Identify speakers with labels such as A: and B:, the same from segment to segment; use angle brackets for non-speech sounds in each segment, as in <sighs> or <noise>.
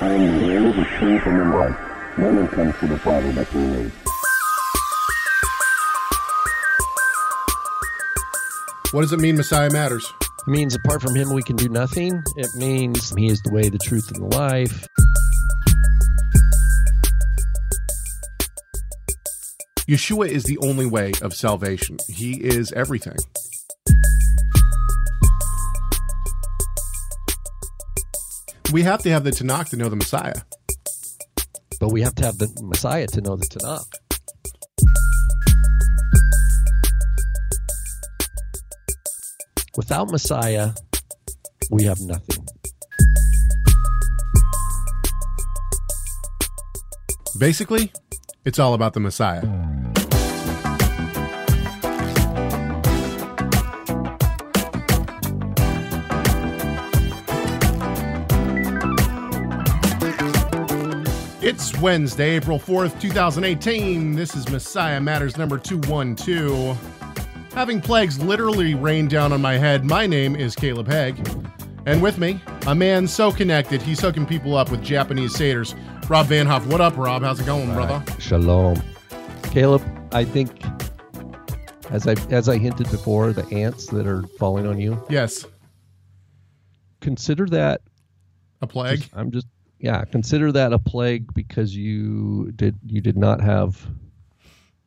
A: I am the way, the truth, and the life. No one comes to the Father but through me.
B: What does it mean Messiah matters?
C: It means apart from him we can do nothing. It means he is the way, the truth, and the life.
B: Yeshua is the only way of salvation. He is everything. We have to have the Tanakh to know the Messiah.
C: But we have to have the Messiah to know the Tanakh. Without Messiah, we have nothing.
B: Basically, it's all about the Messiah. It's Wednesday, April 4th, 2018. This is Messiah Matters number 212. Having plagues literally rain down on my head, my name is Caleb Hegg. And with me, a man so connected, he's hooking people up with Japanese satyrs. Rob Vanhoff. What up, Rob? How's it going, brother?
C: Shalom. Caleb, I think as I as I hinted before, the ants that are falling on you,
B: Yes.
C: consider that
B: A plague?
C: just- I'm just yeah, consider that a plague because you did you did not have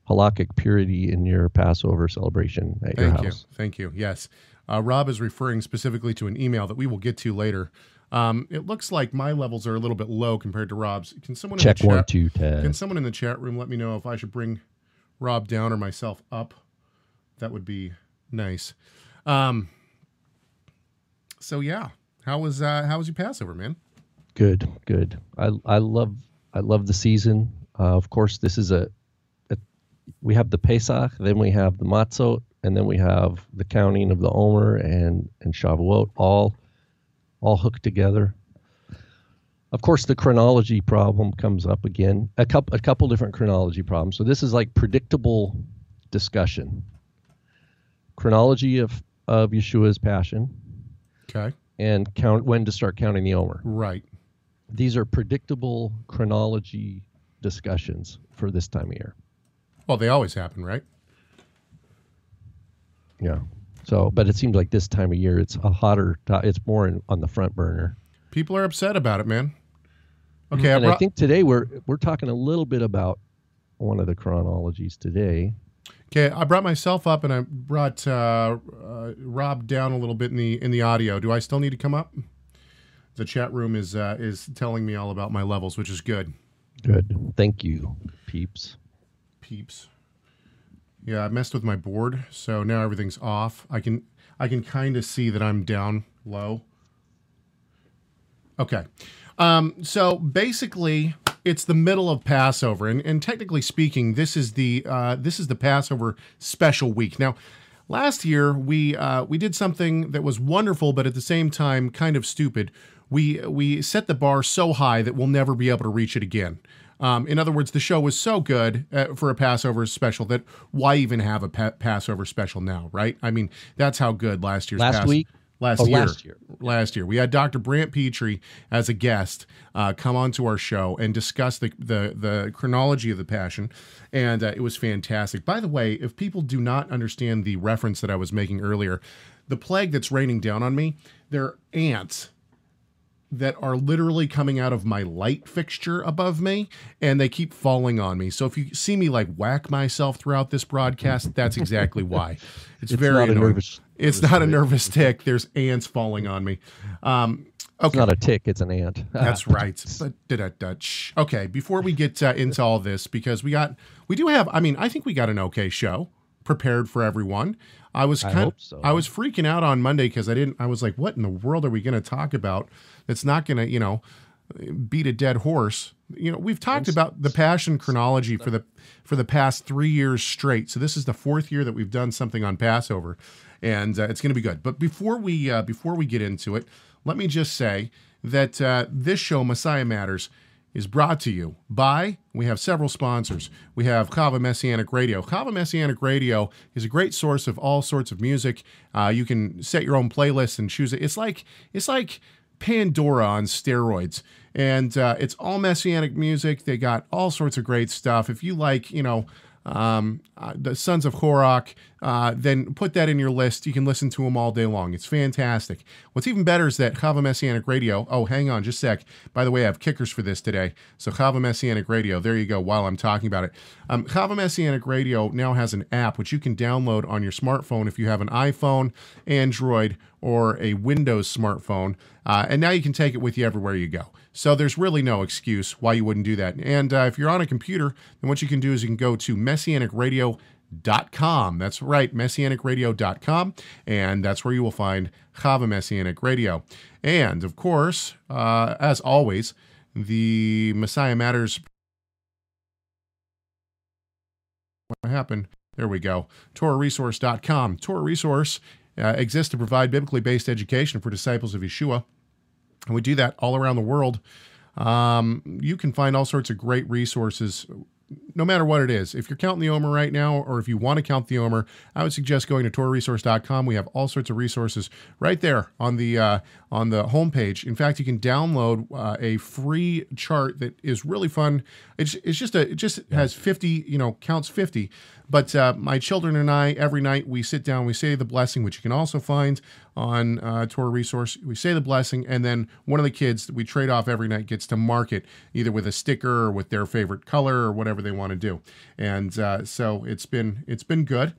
C: halakhic purity in your Passover celebration at your
B: Thank you. Thank you. Yes. Uh, Rob is referring specifically to an email that we will get to later. Um, it looks like my levels are a little bit low compared to Rob's. Can someone in
C: Check
B: the chat,
C: one, two,
B: Can someone in the chat room let me know if I should bring Rob down or myself up? That would be nice. Um, so yeah, how was uh, how was your Passover, man?
C: Good, good. I I love I love the season. Uh, of course, this is a, a we have the Pesach, then we have the Matzot, and then we have the counting of the Omer and and Shavuot, all all hooked together. Of course, the chronology problem comes up again. A couple a couple different chronology problems. So this is like predictable discussion. Chronology of of Yeshua's passion
B: Okay,
C: and count when to start counting the Omer
B: right.
C: These are predictable chronology discussions for this time of year.
B: Well, they always happen, right?
C: Yeah. So, but it seems like this time of year it's a hotter. It's more in, on the front burner.
B: People are upset about it, man. Okay, I
C: and I
B: brought,
C: think today we're we're talking a little bit about one of the chronologies today.
B: Okay, I brought myself up and I brought uh, uh, Rob down a little bit in the in the audio. Do I still need to come up? The chat room is uh, is telling me all about my levels, which is good.
C: Good. Thank you, peeps.
B: Peeps. Yeah, I messed with my board, so now everything's off. I can I can kind of see that I'm down low. Okay. Um, so basically, it's the middle of Passover, and, and technically speaking, this is the uh, this is the Passover special week. Now, last year we uh, we did something that was wonderful, but at the same time kind of stupid. We we set the bar so high that we'll never be able to reach it again. Um, in other words, the show was so good uh, for a Passover special that why even have a pa- Passover special now, right? I mean, that's how good last year's
C: Last
B: Pas-
C: week?
B: last
C: Oh,
B: year,
C: last year.
B: last year. We had Dr. Brant Pitre as a guest uh, come onto our show and discuss the, the, the chronology of the Passion, and uh, it was fantastic. By the way, if people do not understand the reference that I was making earlier, the plague that's raining down on me, they're ants that are literally coming out of my light fixture above me and they keep falling on me. So if you see me like whack myself throughout this broadcast, that's exactly why. <laughs> It's,
C: It's
B: very
C: not nervous-
B: it's
C: nervous
B: not a nervous tick. There's ants falling on me. Um,
C: It's
B: okay.
C: not a tick; it's an ant. <laughs>
B: That's <laughs> right. But did it Dutch? Okay, before we get uh, into all this, because we got, we do have. I mean, I think we got an okay show prepared for everyone. I was
C: I
B: kind
C: hope so.
B: I was freaking out on Monday because I didn't. I was like, what in the world are we going to talk about? That's not going to, you know, beat a dead horse. You know, we've talked about the passion chronology for the for the past three years straight. So this is the fourth year that we've done something on Passover, and uh, it's going to be good. But before we uh, before we get into it, let me just say that uh, this show, Messiah Matters, is brought to you by, we have several sponsors. We have Kava Messianic Radio. Kava Messianic Radio is a great source of all sorts of music. Uh, you can set your own playlist and choose it. It's like, it's like Pandora on steroids. And uh, it's all messianic music. They got all sorts of great stuff. If you like, you know, um, uh, the Sons of Korach, uh, then put that in your list. You can listen to them all day long. It's fantastic. What's even better is that Chava Messianic Radio. Oh, hang on just a sec. By the way, I have kickers for this today. So Chava Messianic Radio, there you go while I'm talking about it. Um, Chava Messianic Radio now has an app which you can download on your smartphone if you have an iPhone, Android, or a Windows smartphone. Uh, and now you can take it with you everywhere you go. So there's really no excuse why you wouldn't do that. And uh, if you're on a computer, then what you can do is you can go to messianicradio.com. That's right, messianicradio.com. And that's where you will find Chava Messianic Radio. And of course, uh, as always, the Messiah Matters. What happened? There we go. TorahResource.com. Torah Resource uh, exists to provide biblically based education for disciples of Yeshua. And we do that all around the world. Um, you can find all sorts of great resources no matter what it is. If you're counting the Omer right now, or if you want to count the Omer, I would suggest going to torahresource.com. We have all sorts of resources right there on the uh, on the homepage. In fact, you can download uh, a free chart that is really fun. It's, it's just a it just has 50 you know counts 50 but uh, my children and I, every night we sit down, we say the blessing, which you can also find on uh, Torah Resource. We say the blessing, and then one of the kids that we trade off every night gets to mark it either with a sticker or with their favorite color or whatever they want to do. And uh, so it's been it's been good.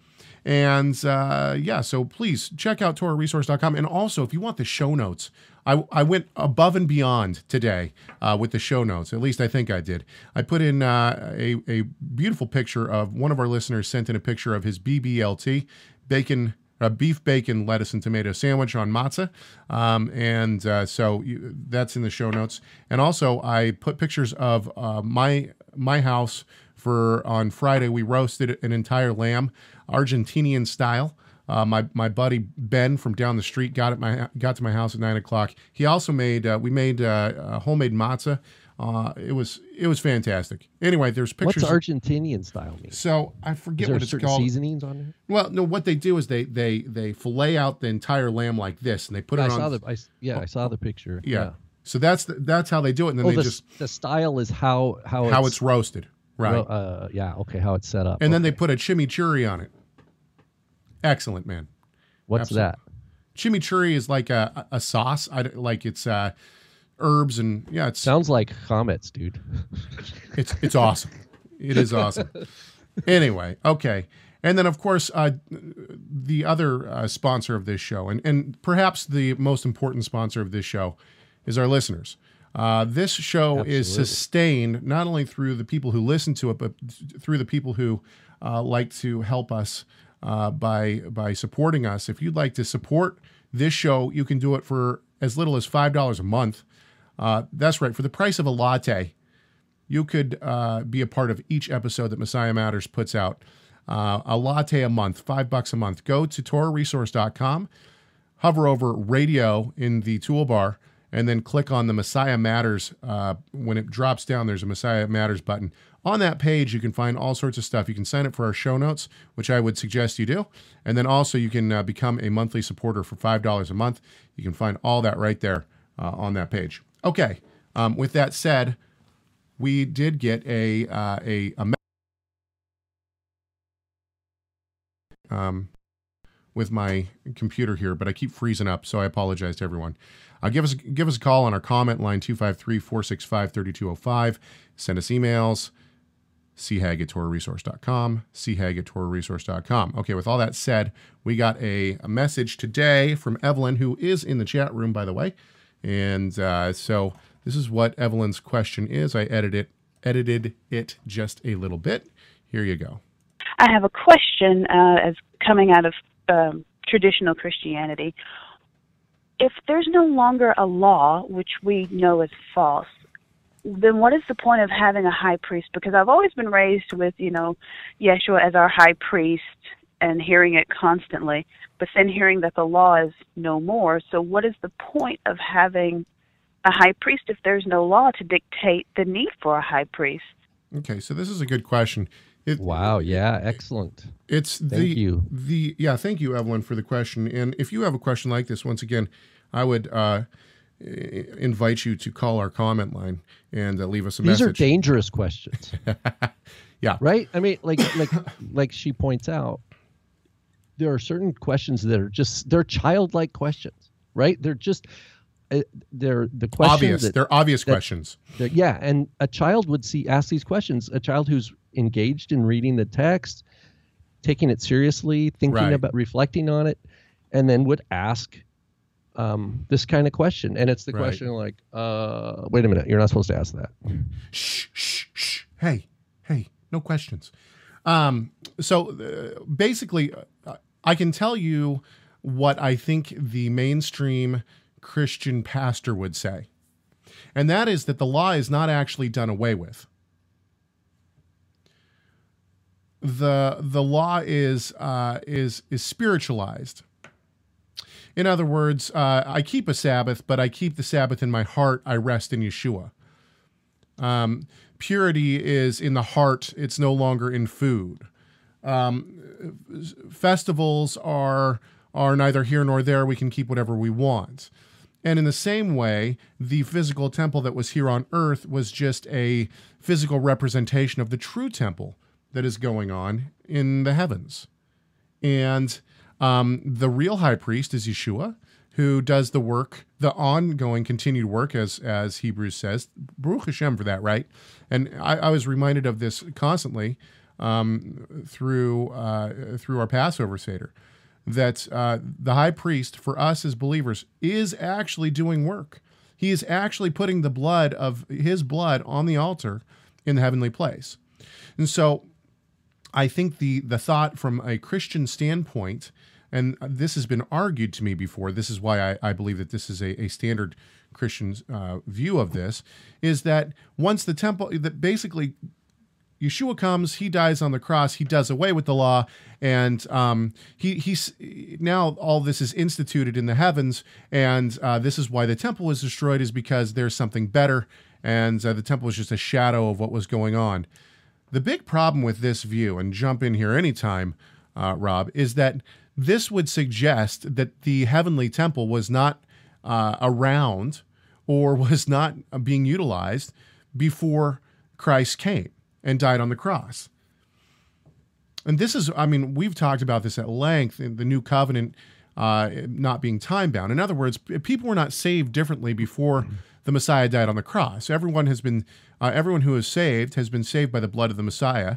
B: And uh, yeah, so please check out TorahResource.com. And also, if you want the show notes, I, I went above and beyond today uh, with the show notes. At least I think I did. I put in uh, a, a beautiful picture of one of our listeners sent in a picture of his BBLT, bacon a beef bacon lettuce and tomato sandwich on matzah um, and uh, so you, that's in the show notes and also i put pictures of uh, my my house for on friday we roasted an entire lamb argentinian style uh, my my buddy Ben from down the street got at my got to my house at nine o'clock. He also made uh, we made uh, homemade matzah. Uh, it was it was fantastic. Anyway, there's pictures.
C: What's Argentinian style mean?
B: So I forget
C: what
B: it's called.
C: Seasonings on there.
B: Well, no. What they do is they they they fillet out the entire lamb like this, and they put
C: yeah,
B: it
C: I
B: on.
C: Saw the, I, yeah, I saw the picture.
B: Yeah. yeah. So that's the, that's how they do it, and then
C: oh,
B: they
C: the,
B: just
C: the style is how how
B: how
C: it's,
B: it's roasted, right?
C: Well, uh, yeah, okay, how it's set up,
B: and
C: okay.
B: then they put a chimichurri on it. Excellent, man.
C: What's Absolutely. that?
B: Chimichurri is like a, a sauce. I like it's uh, herbs and yeah. It
C: sounds like comets, dude. <laughs>
B: it's it's awesome. It is awesome. anyway, okay. And then, of course, uh, the other uh, sponsor of this show, and, and perhaps the most important sponsor of this show, is our listeners. Uh, this show Absolutely. is sustained not only through the people who listen to it, but through the people who uh, like to help us uh, by by supporting us. If you'd like to support this show, you can do it for as little as five dollars a month. Uh, that's right, for the price of a latte, you could uh, be a part of each episode that Messiah Matters puts out. Uh, a latte a month, five bucks a month. Go to TorahResource.com, hover over radio in the toolbar, and then click on the Messiah Matters. Uh, when it drops down, there's a Messiah Matters button. On that page, you can find all sorts of stuff. You can sign up for our show notes, which I would suggest you do. And then also, you can uh, become a monthly supporter for $5 a month. You can find all that right there uh, on that page. Okay. Um, with that said, we did get a, uh, a, a um, with my computer here, but I keep freezing up, so I apologize to everyone. Uh, give us give us a call on our comment line 253-465-3205. Send us emails chag at torahresource.com, chag at torahresource.com. Okay, with all that said, we got a, a, message today from Evelyn, who is in the chat room, by the way. And uh, so this is what Evelyn's question is. I edited it, edited it just a little bit. Here you go.
D: I have a question uh, as coming out of um, traditional Christianity. If there's no longer a law, which we know is false, then what is the point of having a high priest? Because I've always been raised with, you know, Yeshua as our high priest and hearing it constantly, but then hearing that the law is no more. So, what is the point of having a high priest if there's no law to dictate the need for a high priest?
B: Okay, so this is a good question.
C: It, wow, yeah, excellent.
B: It's
C: thank
B: the
C: you.
B: the yeah, thank you Evelyn for the question. And if you have a question like this once again, I would uh invite you to call our comment line and uh, leave us a
C: These
B: message.
C: These are dangerous questions. <laughs>
B: Yeah.
C: Right? I mean, like like like she points out, there are certain questions that are just they're childlike questions, right? They're just uh, they're the questions
B: obvious.
C: that-
B: They're obvious
C: that-
B: questions.
C: they're- yeah, and a child would see ask these questions. A child who's engaged in reading the text, taking it seriously, thinking
B: Right.
C: about reflecting on it, and then would ask um, this kind of question. And it's the
B: Right.
C: question like, uh, wait a minute, you're not supposed to ask that.
B: Shh, shh, shh. Hey, hey, no questions. Um, so uh, basically, uh, I can tell you what I think the mainstream Christian pastor would say, and that is that the law is not actually done away with. The The law is uh, is is spiritualized. In other words, uh, I keep a Sabbath, but I keep the Sabbath in my heart. I rest in Yeshua. Um, purity is in the heart, it's no longer in food. Um, festivals are, are neither here nor there. We can keep whatever we want. And in the same way, the physical temple that was here on earth was just a physical representation of the true temple that is going on in the heavens. And um, the real high priest is Yeshua, who does the work, the ongoing, continued work, as as Hebrews says. Baruch Hashem for that, right? And I, I was reminded of this constantly um, through uh, through our Passover Seder, that uh, the high priest for us as believers is actually doing work. He is actually putting the blood of his blood on the altar in the heavenly place. And so I think the the thought from a Christian standpoint, and this has been argued to me before. This is why I, I believe that this is a, a standard Christian uh, view of this, is that once the temple, that basically Yeshua comes, he dies on the cross, he does away with the law, and um, he he's now all this is instituted in the heavens, and uh, this is why the temple was destroyed, is because there's something better, and uh, the temple is just a shadow of what was going on. The big problem with this view, and jump in here anytime, uh, Rob, is that this would suggest that the heavenly temple was not uh, around or <laughs> was not being utilized before Christ came and died on the cross. And this is, I mean, we've talked about this at length in the new covenant uh, not being time bound. In other words, people were not saved differently before the Messiah died on the cross. Everyone has been, uh, everyone who is saved has been saved by the blood of the Messiah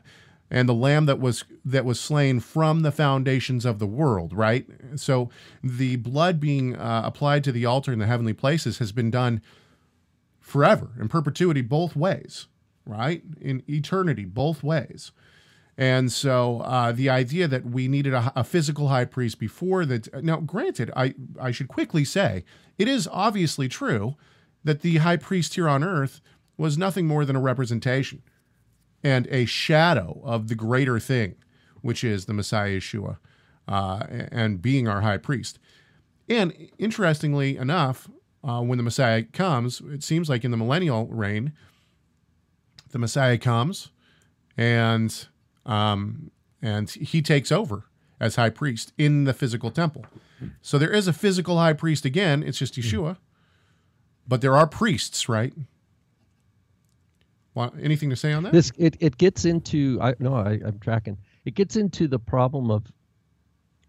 B: and the lamb that was that was slain from the foundations of the world right? So the blood being uh, applied to the altar in the heavenly places has been done forever in perpetuity both ways right? In eternity both ways. And so uh, the idea that we needed a, a physical high priest before that now granted i i should quickly say it is obviously true that the high priest here on earth was nothing more than a representation and a shadow of the greater thing, which is the Messiah Yeshua, uh, and being our high priest. And interestingly enough, uh, when the Messiah comes, it seems like in the millennial reign, the Messiah comes, and um, and he takes over as high priest in the physical temple. So there is a physical high priest again. It's just Yeshua, but there are priests, right? Want anything to say on that?
C: This it, it gets into I no I, I'm tracking. It gets into the problem of,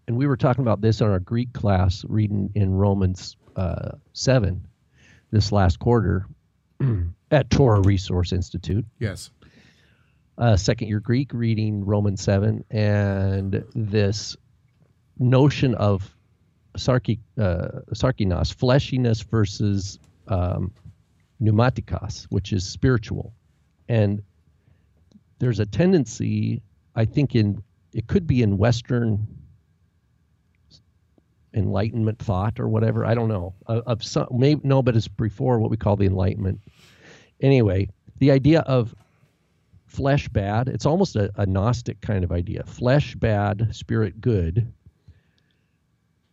C: and we were talking about this in our Greek class, reading in Romans uh, seven, this last quarter, <clears throat> at Torah Resource Institute.
B: yes.
C: uh, second year Greek reading Romans 7 and this notion of sarki, uh, sarkinos, fleshiness versus um, pneumatikos, which is spiritual. And there's a tendency, I think, in it could be in Western enlightenment thought or whatever. I don't know. Of, of some, maybe no, but it's before what we call the Enlightenment. Anyway, the idea of flesh bad. It's almost a, a Gnostic kind of idea. Flesh bad, spirit good.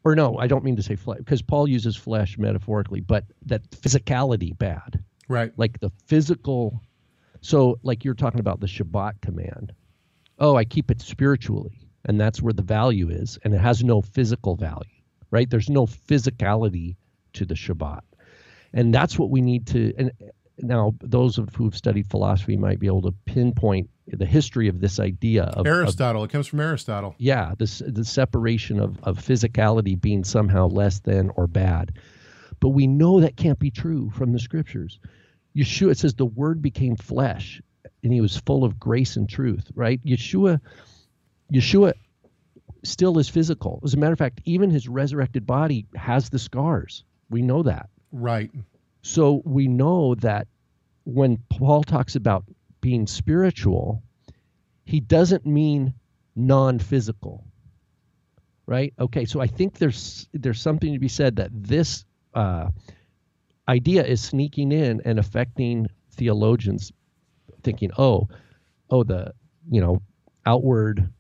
C: Or no, I don't mean to say flesh, because Paul uses flesh metaphorically, but that physicality bad,
B: Right.
C: like the physical. So, like you're talking about the Shabbat command. Oh, I keep it spiritually, and that's where the value is, and it has no physical value, right? There's no physicality to the Shabbat. and that's what we need to. And now, those of who've studied philosophy might be able to pinpoint the history of this idea of of
B: Aristotle. it comes from Aristotle.
C: yeah, this the separation of of physicality being somehow less than or bad. But we know that can't be true from the scriptures. Yeshua it says the word became flesh and he was full of grace and truth, right? Yeshua Yeshua still is physical. As a matter of fact, even his resurrected body has the scars. We know that.
B: Right.
C: So we know that when Paul talks about being spiritual, he doesn't mean non-physical. Right? Okay, so I think there's there's something to be said that this uh, idea is sneaking in and affecting theologians thinking, "Oh, oh the, you know, outward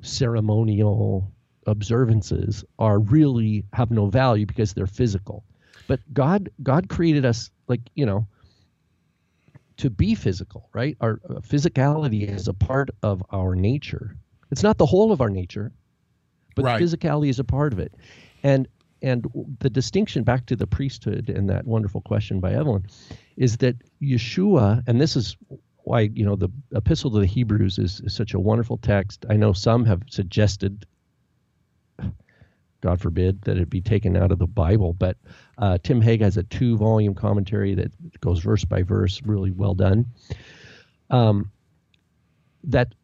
C: ceremonial observances are really have no value because they're physical." But God God created us like, you know, to be physical, right? Our uh, physicality is a part of our nature. It's not the whole of our nature, but
B: Right.
C: physicality is a part of it. And and the distinction back to the priesthood and that wonderful question by Evelyn is that Yeshua, and this is why you know the Epistle to the Hebrews is, is such a wonderful text. I know some have suggested God forbid that it be taken out of the Bible. But uh, Tim Hegg has a two volume commentary that goes verse by verse, really well done. Um, that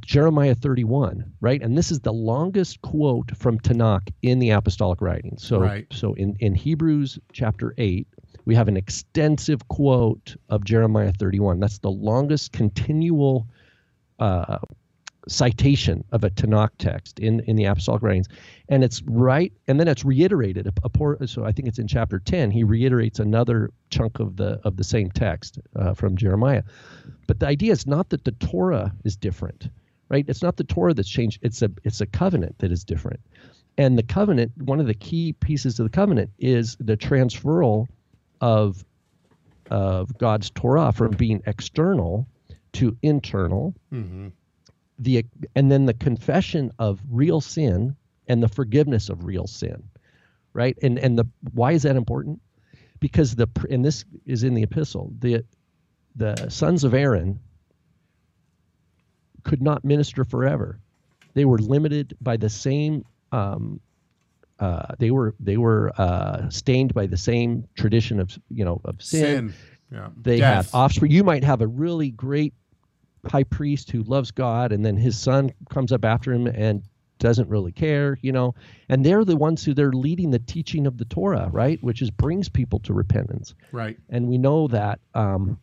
C: Jeremiah 31, right? And this is the longest quote from Tanakh in the apostolic writings. So,
B: Right.
C: so in, in Hebrews chapter 8, we have an extensive quote of Jeremiah 31. That's the longest continual uh, citation of a Tanakh text in, in the apostolic writings. And it's right, and then it's reiterated. A, a so I think it's in chapter 10. He reiterates another chunk of the of the same text uh, from Jeremiah. But the idea is not that the Torah is different, right? It's not the Torah that's changed. It's a it's a covenant that is different. And the covenant, one of the key pieces of the covenant is the transferal of of God's Torah from being external to internal
B: hmm
C: the and then the confession of real sin and the forgiveness of real sin right and and the why is that important because the and this is in the epistle the the sons of aaron could not minister forever they were limited by the same um uh, they were they were uh, stained by the same tradition of you know of sin,
B: Sin. Yeah.
C: they
B: Death.
C: have offspring. You might have a really great high priest who loves God, and then his son comes up after him and doesn't really care, you know. And they're the ones who they're leading the teaching of the Torah, right? Which is brings people to repentance.
B: Right.
C: And we know that um,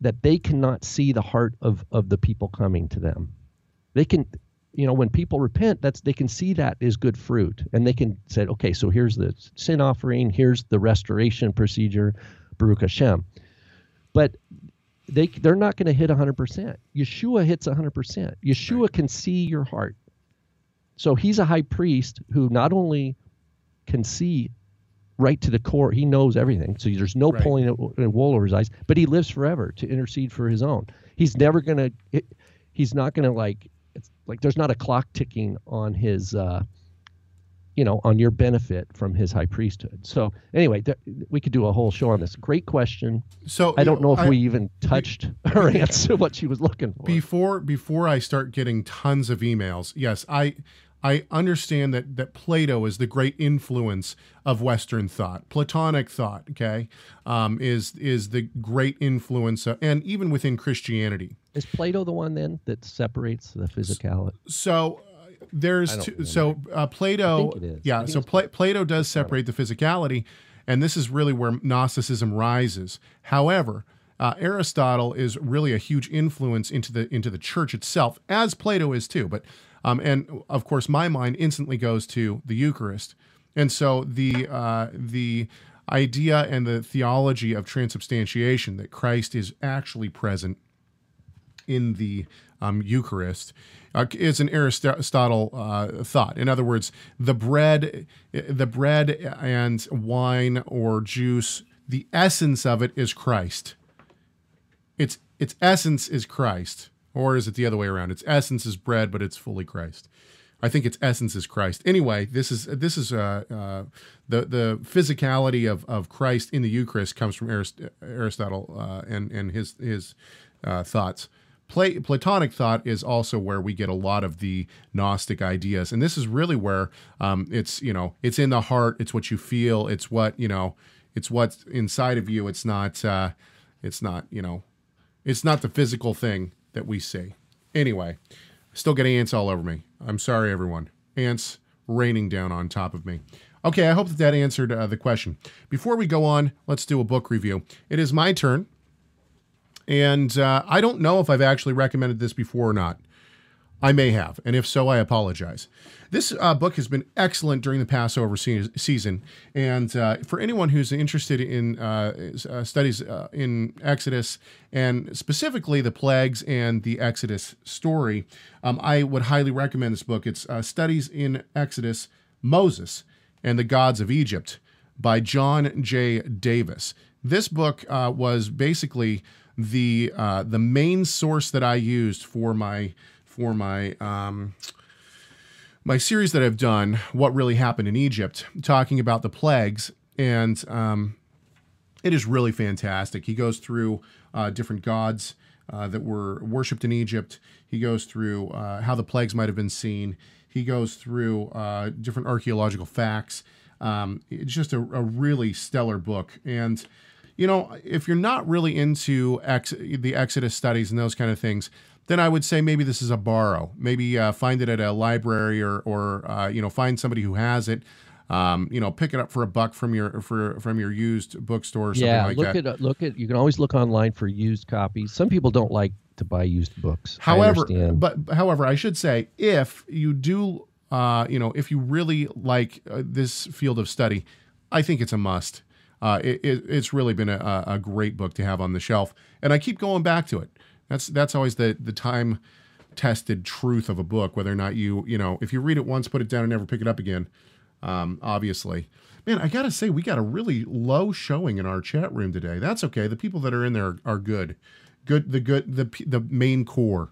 C: that they cannot see the heart of of the people coming to them. They can, you know, when people repent, that's they can see that is good fruit, and they can say, okay, so here's the sin offering, here's the restoration procedure, Baruch Hashem. But they they're not going to hit 100%. Yeshua hits 100%. Yeshua can see your heart. So he's a high priest who not only can see right to the core, he knows everything. So there's no
B: Right.
C: pulling a a wool over his eyes, but he lives forever to intercede for his own. He's never going to he's not going to like it's like there's not a clock ticking on his uh you know on your benefit from his high priesthood. So anyway th- we could do a whole show on this. Great question.
B: So
C: i don't know if
B: I-
C: we even touched her <laughs> answer what she was looking for.
B: Before before I start getting tons of emails, yes, I I understand that that Plato is the great influence of Western thought, Platonic thought. Okay, um, is is the great influence, of, and even within Christianity.
C: is plato the one then that separates the physicality?
B: So uh, there's two, so uh, Plato.
C: I think it is. I
B: Yeah,
C: think
B: so Pla- Plato does separate the physicality, and this is really where Gnosticism rises. However, uh, Aristotle is really a huge influence into the into the church itself, as Plato is too. But um, and of course, my mind instantly goes to the Eucharist, and so the uh, the idea and the theology of transubstantiation that Christ is actually present in the um, Eucharist uh, is an Aristotle uh, thought. In other words, the bread, the bread and wine or juice, the essence of it is Christ. Its its essence is Christ, or is it the other way around? Its essence is bread, but it's fully Christ. I think its essence is Christ. Anyway, this is this is uh, uh, the the physicality of, of Christ in the Eucharist comes from Arist- Aristotle uh, and and his his uh, thoughts. Pla- Platonic thought is also where we get a lot of the Gnostic ideas, and this is really where um, it's you know it's in the heart, it's what you feel, it's what you know, it's what's inside of you. It's not uh, it's not you know, it's not the physical thing that we see. Anyway, still getting ants all over me. I'm sorry, everyone. Ants raining down on top of me. Okay, I hope that that answered uh, the question. Before we go on, let's do a book review. It is my turn, and uh, I don't know if I've actually recommended this before or not. I may have, and if so, I apologize. This uh, book has been excellent during the Passover se- season, and uh, for anyone who's interested in uh, uh studies uh, in Exodus and specifically the plagues and the Exodus story, um, I would highly recommend this book. It's uh, Studies in Exodus, Moses, and the Gods of Egypt by John J. Davis. This book was basically the the main source that I used for my for my um, my series that I've done, what really happened in Egypt, talking about the plagues, and um, it is really fantastic. He goes through uh, different gods uh, that were worshipped in Egypt. He goes through uh, how the plagues might have been seen. He goes through uh, different archaeological facts. Um, it's just a, a, really stellar book, and you know, if you're not really into ex- the Exodus studies and those kind of things, then I would say maybe this is a borrow. Maybe uh, find it at a library or, or uh, you know, find somebody who has it. Um, you know, pick it up for a buck from your for from your used bookstore or something
C: yeah,
B: like
C: look
B: that.
C: at look at. You can always look online for used copies. Some people don't like to buy used books.
B: However, but however, I should say if you do, uh, you know, if you really like uh, this field of study, I think it's a must. Uh, it, it, it's really been a, a great book to have on the shelf, and I keep going back to it. That's that's always the the time tested truth of a book, whether or not you you know if you read it once, put it down, and never pick it up again. Um, obviously, man, I gotta say we got a really low showing in our chat room today. That's okay. The people that are in there are, are good, good. The good the the main core,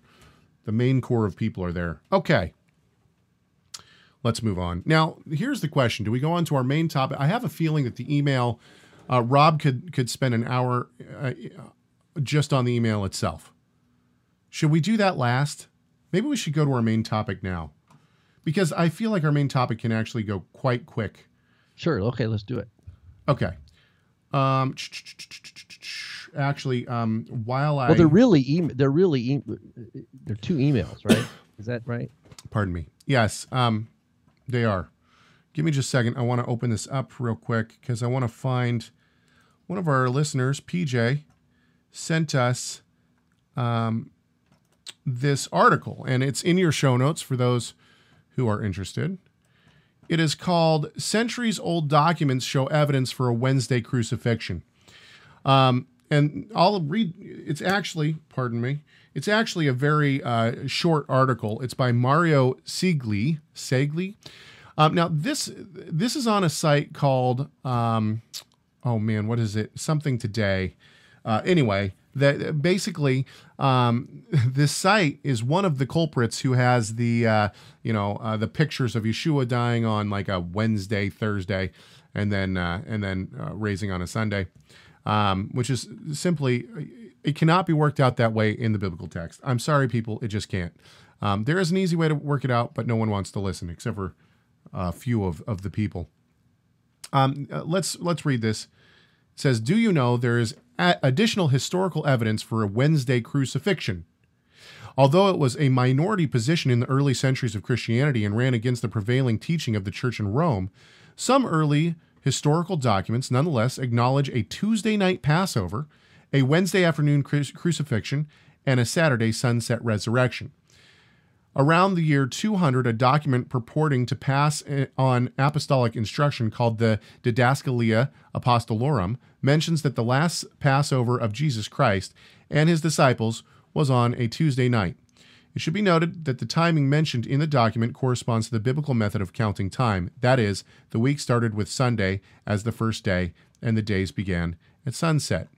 B: the main core of people are there. Okay. Let's move on. Now, here's the question: Do we go on to our main topic? I have a feeling that the email, uh, Rob could could spend an hour uh, just on the email itself. Should we do that last? Maybe we should go to our main topic now. Because I feel like our main topic can actually go quite quick.
C: Sure. Okay, let's do it.
B: Okay. Um, actually, um, while I
C: well, they're really e- they're really e- they're two emails, right? Is that right?
B: Pardon me. Yes, um, they are. Give me just a second. I want to open this up real quick because I want to find one of our listeners, PJ, sent us um, this article, and it's in your show notes for those who are interested. It is called Centuries Old Documents Show Evidence for a Wednesday Crucifixion. Um, and I'll read, it's actually, pardon me, it's actually a very uh, short article. It's by Mario Seiglie. Seiglie. Um, now, this this is on a site called, um, oh man, what is it? Something Today. Uh, anyway, that basically um, <laughs> this site is one of the culprits who has the uh, you know uh, the pictures of Yeshua dying on like a Wednesday, Thursday, and then uh, and then uh, raising on a Sunday, um, which is simply it cannot be worked out that way in the biblical text. I'm sorry, people, it just can't. Um, there is an easy way to work it out, but no one wants to listen except for a few of, of the people. Um, uh, let's let's read this. It says, "Do you know there is additional historical evidence for a Wednesday crucifixion. Although it was a minority position in the early centuries of Christianity and ran against the prevailing teaching of the church in Rome, some early historical documents nonetheless acknowledge a Tuesday night Passover, a Wednesday afternoon crucifixion, and a Saturday sunset resurrection. Around the year 200, a document purporting to pass eh, on apostolic instruction called the Didascalia Apostolorum mentions that the last Passover of Jesus Christ and his disciples was on a Tuesday night. It should be noted that the timing mentioned in the document corresponds to the biblical method of counting time. That is, the week started with Sunday as the first day, and the days began at sunset.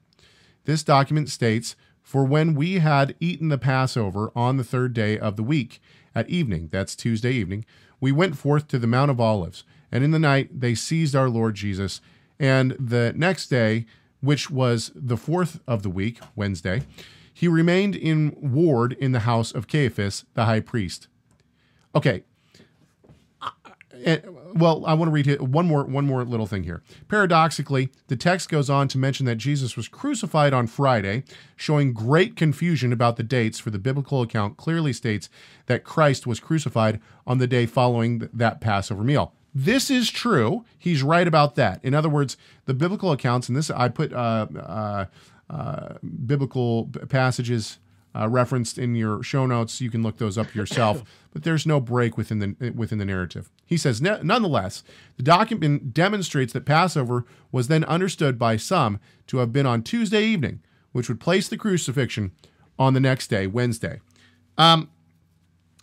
B: This document states for when we had eaten the Passover on the third day of the week, At evening, that's Tuesday evening, we went forth to the Mount of Olives, and in the night they seized our Lord Jesus. And the next day, which was the fourth of the week, Wednesday, he remained in ward in the house of Caiaphas, the high priest. Okay. Uh, well, I want to read it- one more one more little thing here. Paradoxically, the text goes on to mention that Jesus was crucified on Friday, showing great confusion about the dates. For the biblical account clearly states that Christ was crucified on the day following th- that Passover meal. This is true. He's right about that. In other words, the biblical accounts, and this I put uh, uh, uh, biblical passages uh, referenced in your show notes. You can look those up yourself. <laughs> but there's no break within the within the narrative. He says, nonetheless, the document demonstrates that Passover was then understood by some to have been on Tuesday evening, which would place the crucifixion on the next day, Wednesday. Um,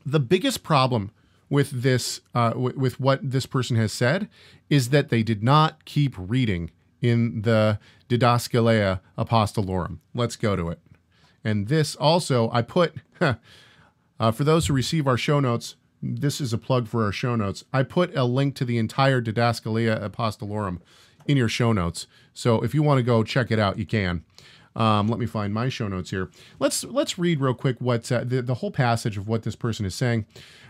B: the biggest problem with this, uh, with what this person has said, is that they did not keep reading in the Didascalia Apostolorum. Let's go to it. And this also, I put, <laughs> uh, for those who receive our show notes, this is a plug for our show notes. I put a link to the entire Didascalia Apostolorum in your show notes. So if you want to go check it out, you can. Um, let me find my show notes here. Let's let's read real quick what uh, the the whole passage of what this person is saying.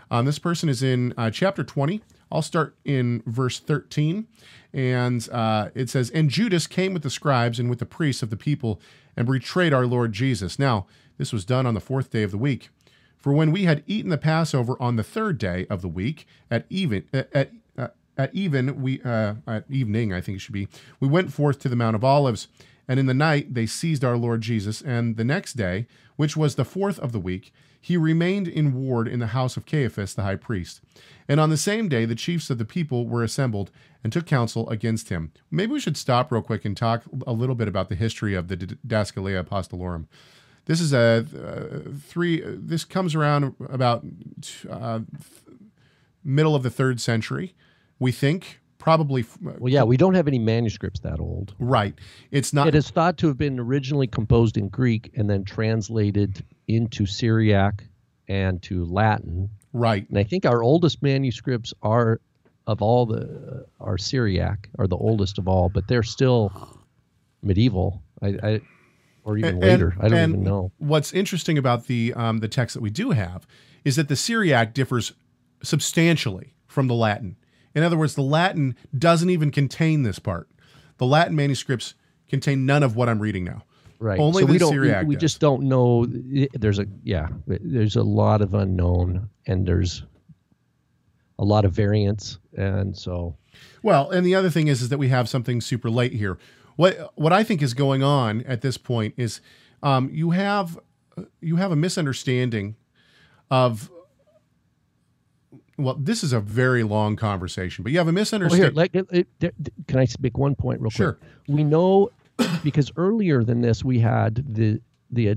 B: Um, this person is in uh, chapter twenty. I'll start in verse thirteen, and uh, it says, "And Judas came with the scribes and with the priests of the people, and betrayed our Lord Jesus. Now this was done on the fourth day of the week." For when we had eaten the Passover on the third day of the week at even at uh, at even we uh, at evening I think it should be we went forth to the Mount of Olives, and in the night they seized our Lord Jesus. And the next day, which was the fourth of the week, he remained in ward in the house of Caiaphas the high priest. And on the same day, the chiefs of the people were assembled and took counsel against him. Maybe we should stop real quick and talk a little bit about the history of the Didascalia Apostolorum. This is a uh, three. This comes around about uh, middle of the third century, we think. Probably
C: Well, yeah, we don't have any manuscripts that old.
B: right. It's not.
C: It is thought to have been originally composed in Greek and then translated into Syriac and to Latin.
B: right.
C: And I think our oldest manuscripts are of all the are Syriac, are the oldest of all, but they're still medieval. I, I or even
B: And-
C: later. I don't even know.
B: What's interesting about the um, the text that we do have is that the Syriac differs substantially from the Latin. In other words, the Latin doesn't even contain this part. The Latin manuscripts contain none of what I'm reading now.
C: Right.
B: Only
C: so
B: the
C: we don't.
B: Syriac
C: we, we just don't know. There's a yeah. There's a lot of unknown, and there's a lot of variance, and so
B: Well, and the other thing is, is that we have something super late here. What what I think is going on at this point is um, you have you have a misunderstanding of. Well, this is a very long conversation, but you have a
C: Well, here,
B: misunderstanding.
C: like, it, it, can I make one point real
B: Sure.
C: quick? We know <coughs> because earlier than this, we had the the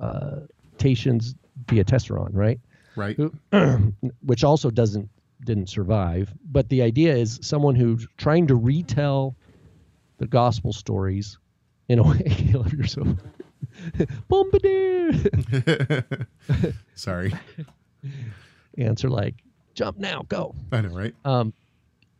C: uh, Tatians diatessaron, right?
B: right? <clears throat>
C: Which also doesn't didn't survive. But the idea is someone who's trying to retell the gospel stories in a <laughs> way. <laughs> You're so <laughs> bombardier.
B: Sorry,
C: Answer like, jump now, go.
B: I know, right?
C: um,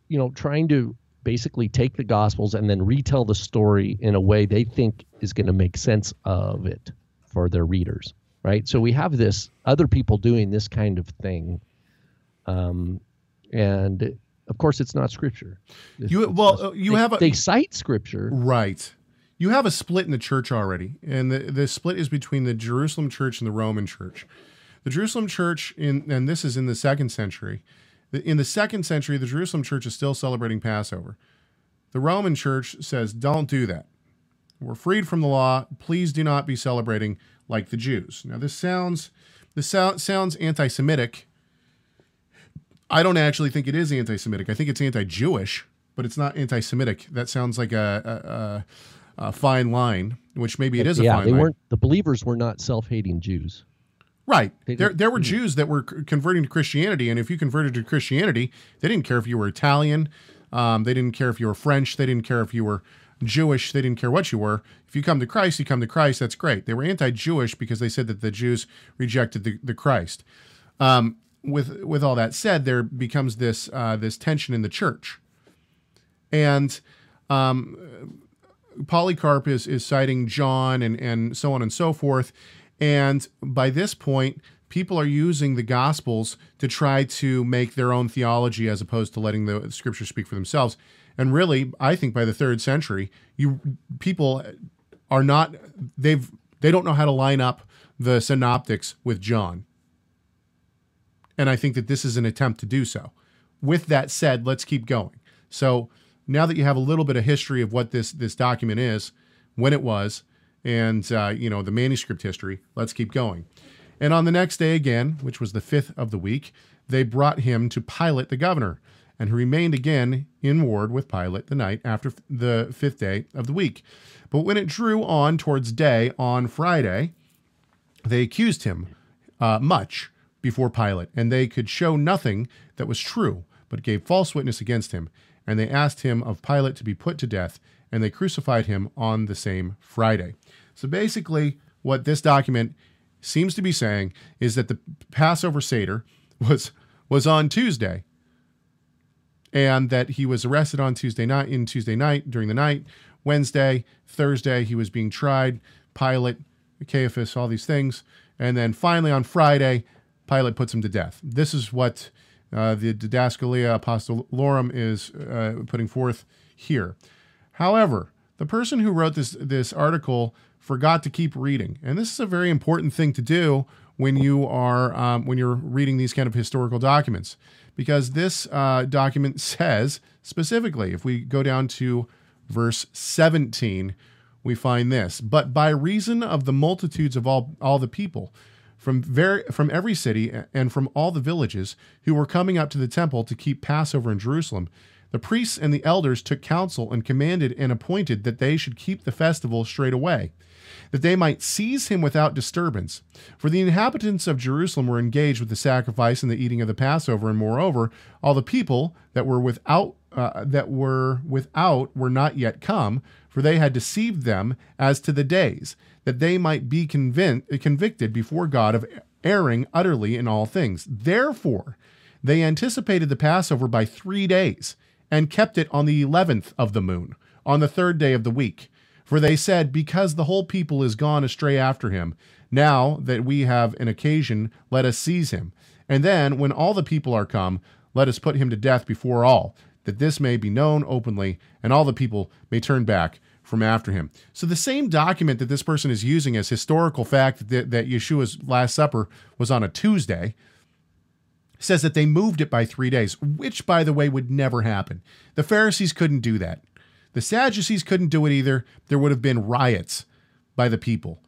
C: you know, trying to basically take the Gospels and then retell the story in a way they think is going to make sense of it for their readers, right? So we have this other people doing this kind of thing, um, and of course, it's not Scripture. It's-
B: You- well,
C: just-
B: uh, you
C: they-
B: have a-
C: they cite Scripture,
B: Right. You have a split in the church already, and the, the split is between the Jerusalem church and the Roman church. The Jerusalem church, in and this is in the second century. In the second century, the Jerusalem church is still celebrating Passover. The Roman church says, "Don't do that. We're freed from the law. Please do not be celebrating like the Jews." Now, this sounds this sound, sounds anti-Semitic. I don't actually think it is anti-Semitic. I think it's anti-Jewish, but it's not anti-Semitic. That sounds like a, a, a, a fine line, which maybe it is a
C: yeah,
B: fine
C: they
B: line.
C: weren't. The believers were not self-hating Jews.
B: Right. There, there were Jews that were converting to Christianity, and if you converted to Christianity, they didn't care if you were Italian, um, they didn't care if you were French, they didn't care if you were Jewish, they didn't care what you were. If you come to Christ, you come to Christ. That's great. They were anti-Jewish because they said that the Jews rejected the, the Christ. Um, with with all that said, there becomes this uh, this tension in the church, and um, Polycarp is is citing John and and so on and so forth, and by this point, people are using the Gospels to try to make their own theology as opposed to letting the Scripture speak for themselves. And really, I think by the third century, you people are not they've they don't know how to line up the synoptics with John. And I think that this is an attempt to do so. With that said, let's keep going. So now that you have a little bit of history of what this this document is, when it was, and uh, you know the manuscript history, let's keep going. And on the next day again, which was the fifth of the week, they brought him to Pilate the governor, and he remained again in ward with Pilate the night after the fifth day of the week. But when it drew on towards day on Friday, they accused him uh, much before Pilate, and they could show nothing that was true, but gave false witness against him. And they asked him of Pilate to be put to death, and they crucified him on the same Friday. So basically, what this document seems to be saying is that the Passover Seder was was on Tuesday, and that he was arrested on Tuesday night in Tuesday night during the night. Wednesday, Thursday, he was being tried. Pilate, Caiaphas, all these things, and then finally on Friday, Pilate puts him to death. This is what uh, the Didascalia Apostolorum is uh, putting forth here. However, the person who wrote this this article forgot to keep reading, and this is a very important thing to do when you are um, when you're reading these kind of historical documents, because this uh, document <laughs> says specifically, if we go down to verse 17, we find this: "But by reason of the multitudes of all all the people." From, very, from every city and from all the villages who were coming up to the temple to keep Passover in Jerusalem, the priests and the elders took counsel and commanded and appointed that they should keep the festival straight away, that they might seize him without disturbance. For the inhabitants of Jerusalem were engaged with the sacrifice and the eating of the Passover, and moreover, all the people that were without uh, that were without were not yet come, for they had deceived them as to the days, that they might be convicted before God of erring utterly in all things. Therefore, they anticipated the Passover by three days and kept it on the eleventh of the moon, on the third day of the week. For they said, Because the whole people is gone astray after him, now that we have an occasion, let us seize him. And then, when all the people are come, let us put him to death before all, that this may be known openly, and all the people may turn back from after him. So the same document that this person is using as historical fact that, that Yeshua's Last Supper was on a Tuesday says that they moved it by three days, which, by the way, would never happen. The Pharisees couldn't do that. The Sadducees couldn't do it either. There would have been riots by the people.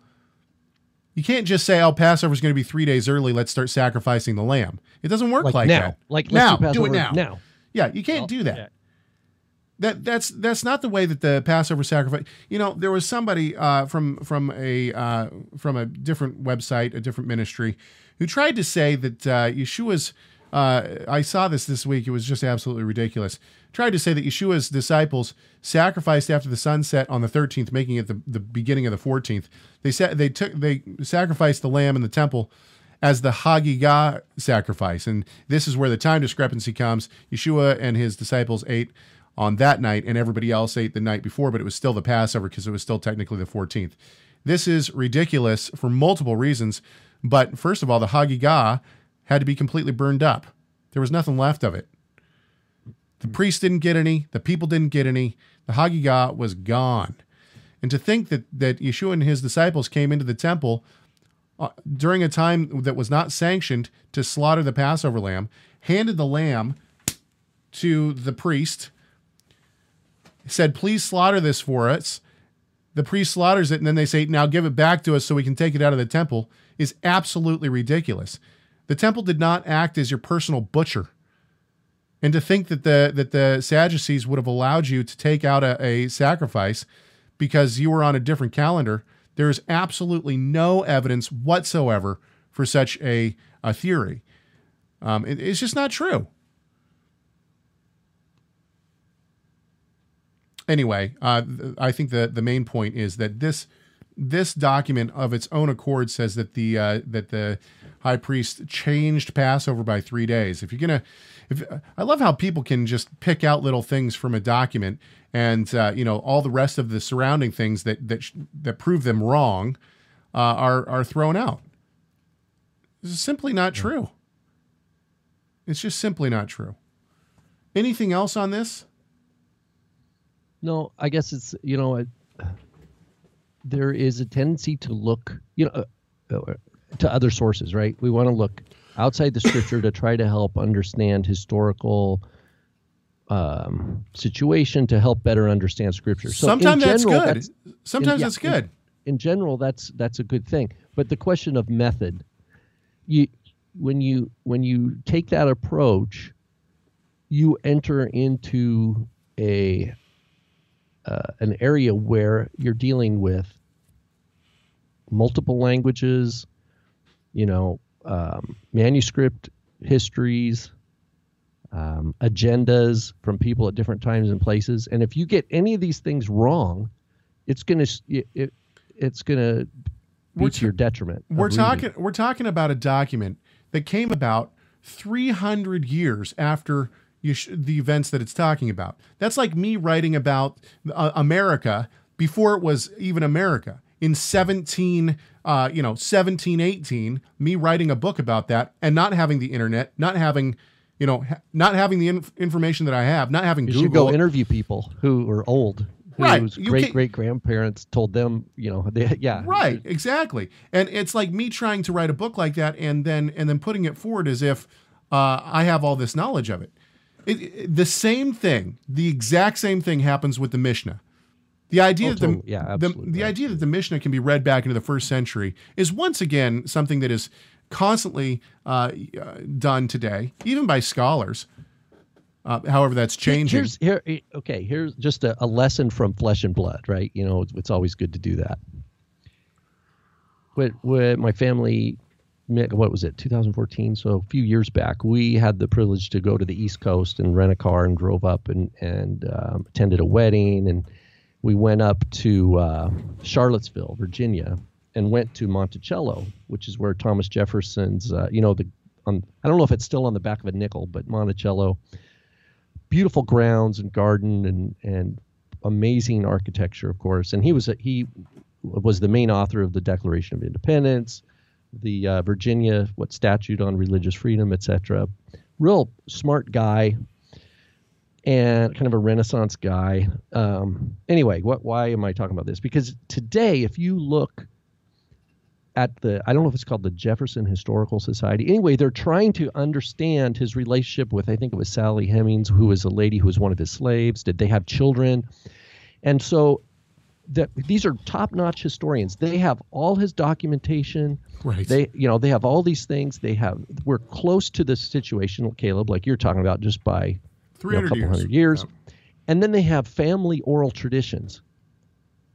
B: You can't just say, "Oh, Passover's going to be three days early. Let's start sacrificing the lamb." It doesn't work like,
C: like
B: now.
C: that. Like
B: now,
C: let's do,
B: do it now.
C: Now.
B: Yeah, you can't
C: Well,
B: do that.
C: yeah.
B: That that's that's not the way that the Passover sacrifice. You know, there was somebody uh, from from a uh, from a different website, a different ministry, who tried to say that uh, Yeshua's. Uh, I saw this this week. It was just absolutely ridiculous. Tried to say that Yeshua's disciples sacrificed after the sunset on the 13th, making it the, the beginning of the 14th. They said they took they sacrificed the lamb in the temple as the Hagigah sacrifice, and this is where the time discrepancy comes. Yeshua and his disciples ate on that night, and everybody else ate the night before, but it was still the Passover because it was still technically the 14th. This is ridiculous for multiple reasons. But first of all, the Hagigah had to be completely burned up. There was nothing left of it. The priests didn't get any, the people didn't get any. The Hagigah was gone. And to think that, that Yeshua and his disciples came into the temple uh, during a time that was not sanctioned to slaughter the Passover lamb, handed the lamb to the priest, said, Please slaughter this for us. The priest slaughters it, and then they say, Now give it back to us so we can take it out of the temple, is absolutely ridiculous. The temple did not act as your personal butcher. And to think that the that the Sadducees would have allowed you to take out a, a sacrifice because you were on a different calendar, there is absolutely no evidence whatsoever for such a, a theory. Um, it- it's just not true. Anyway, uh, I think the the main point is that this this document of its own accord says that the uh, that the high priest changed Passover by three days. If you're gonna, if I love how people can just pick out little things from a document and uh, you know all the rest of the surrounding things that that that prove them wrong uh, are are thrown out. This is simply not true. It's just simply not true. Anything else on this?
C: No, I guess it's you know, it, there is a tendency to look, you know, uh, uh, to other sources, right? We want to look outside the scripture to try to help understand historical um, situation to help better understand scripture. So
B: Sometimes
C: in
B: that's
C: general,
B: good. Sometimes
C: yeah,
B: that's good.
C: In, in general, that's that's a good thing. But the question of method, you when you when you take that approach, you enter into a uh, an area where you're dealing with multiple languages, you know, um, manuscript histories, um, agendas from people at different times and places. And if you get any of these things wrong, it's gonna it, it it's gonna be to your detriment.
B: We're
C: reading.
B: talking we're talking about a document that came about 300 years after you sh- the events that it's talking about. That's like me writing about uh, America before it was even America. In 17 uh, you know, 1718, me writing a book about that and not having the internet, not having you know, ha- not having the inf- information that I have, not having
C: You
B: Google.
C: should go interview people who are old,
B: Right.
C: whose great great grandparents told them, you know, they, <laughs> yeah,
B: Right, exactly. And it's like me trying to write a book like that and then and then putting it forward as if uh, I have all this knowledge of it. It, it- The same thing, the exact same thing happens with the Mishnah. The idea
C: Oh,
B: that the,
C: totally. Yeah,
B: the, the idea that the Mishnah can be read back into the first century is once again something that is constantly uh, uh, done today, even by scholars. Uh, however, that's changing.
C: Here's here. eh, Okay, here's just a, a lesson from flesh and blood, right? You know, it's, it's always good to do that. When, when my family, met- what was it, 2014? So a few years back, we had the privilege to go to the East Coast and rent a car and drove up and and um, attended a wedding and we went up to uh, Charlottesville, Virginia, and went to Monticello, which is where Thomas Jefferson's, uh, you know, the on I don't know if it's still on the back of a nickel, but Monticello, beautiful grounds and garden and and amazing architecture, of course. And he was a, he was the main author of the Declaration of Independence, the uh, Virginia what statute on religious freedom, etc. Real smart guy, and kind of a Renaissance guy. Um, anyway, what? Why am I talking about this? Because today, if you look at the, I don't know if it's called the Jefferson Historical Society. Anyway, they're trying to understand his relationship with, I think it was Sally Hemings, who was a lady who was one of his slaves. Did they have children? And so, that these are top-notch historians. They have all his documentation.
B: Right.
C: They, you know, they have all these things. They have. We're close to this situation, Caleb, like you're talking about, just by you know, a couple
B: years.
C: hundred years. And then they have family oral traditions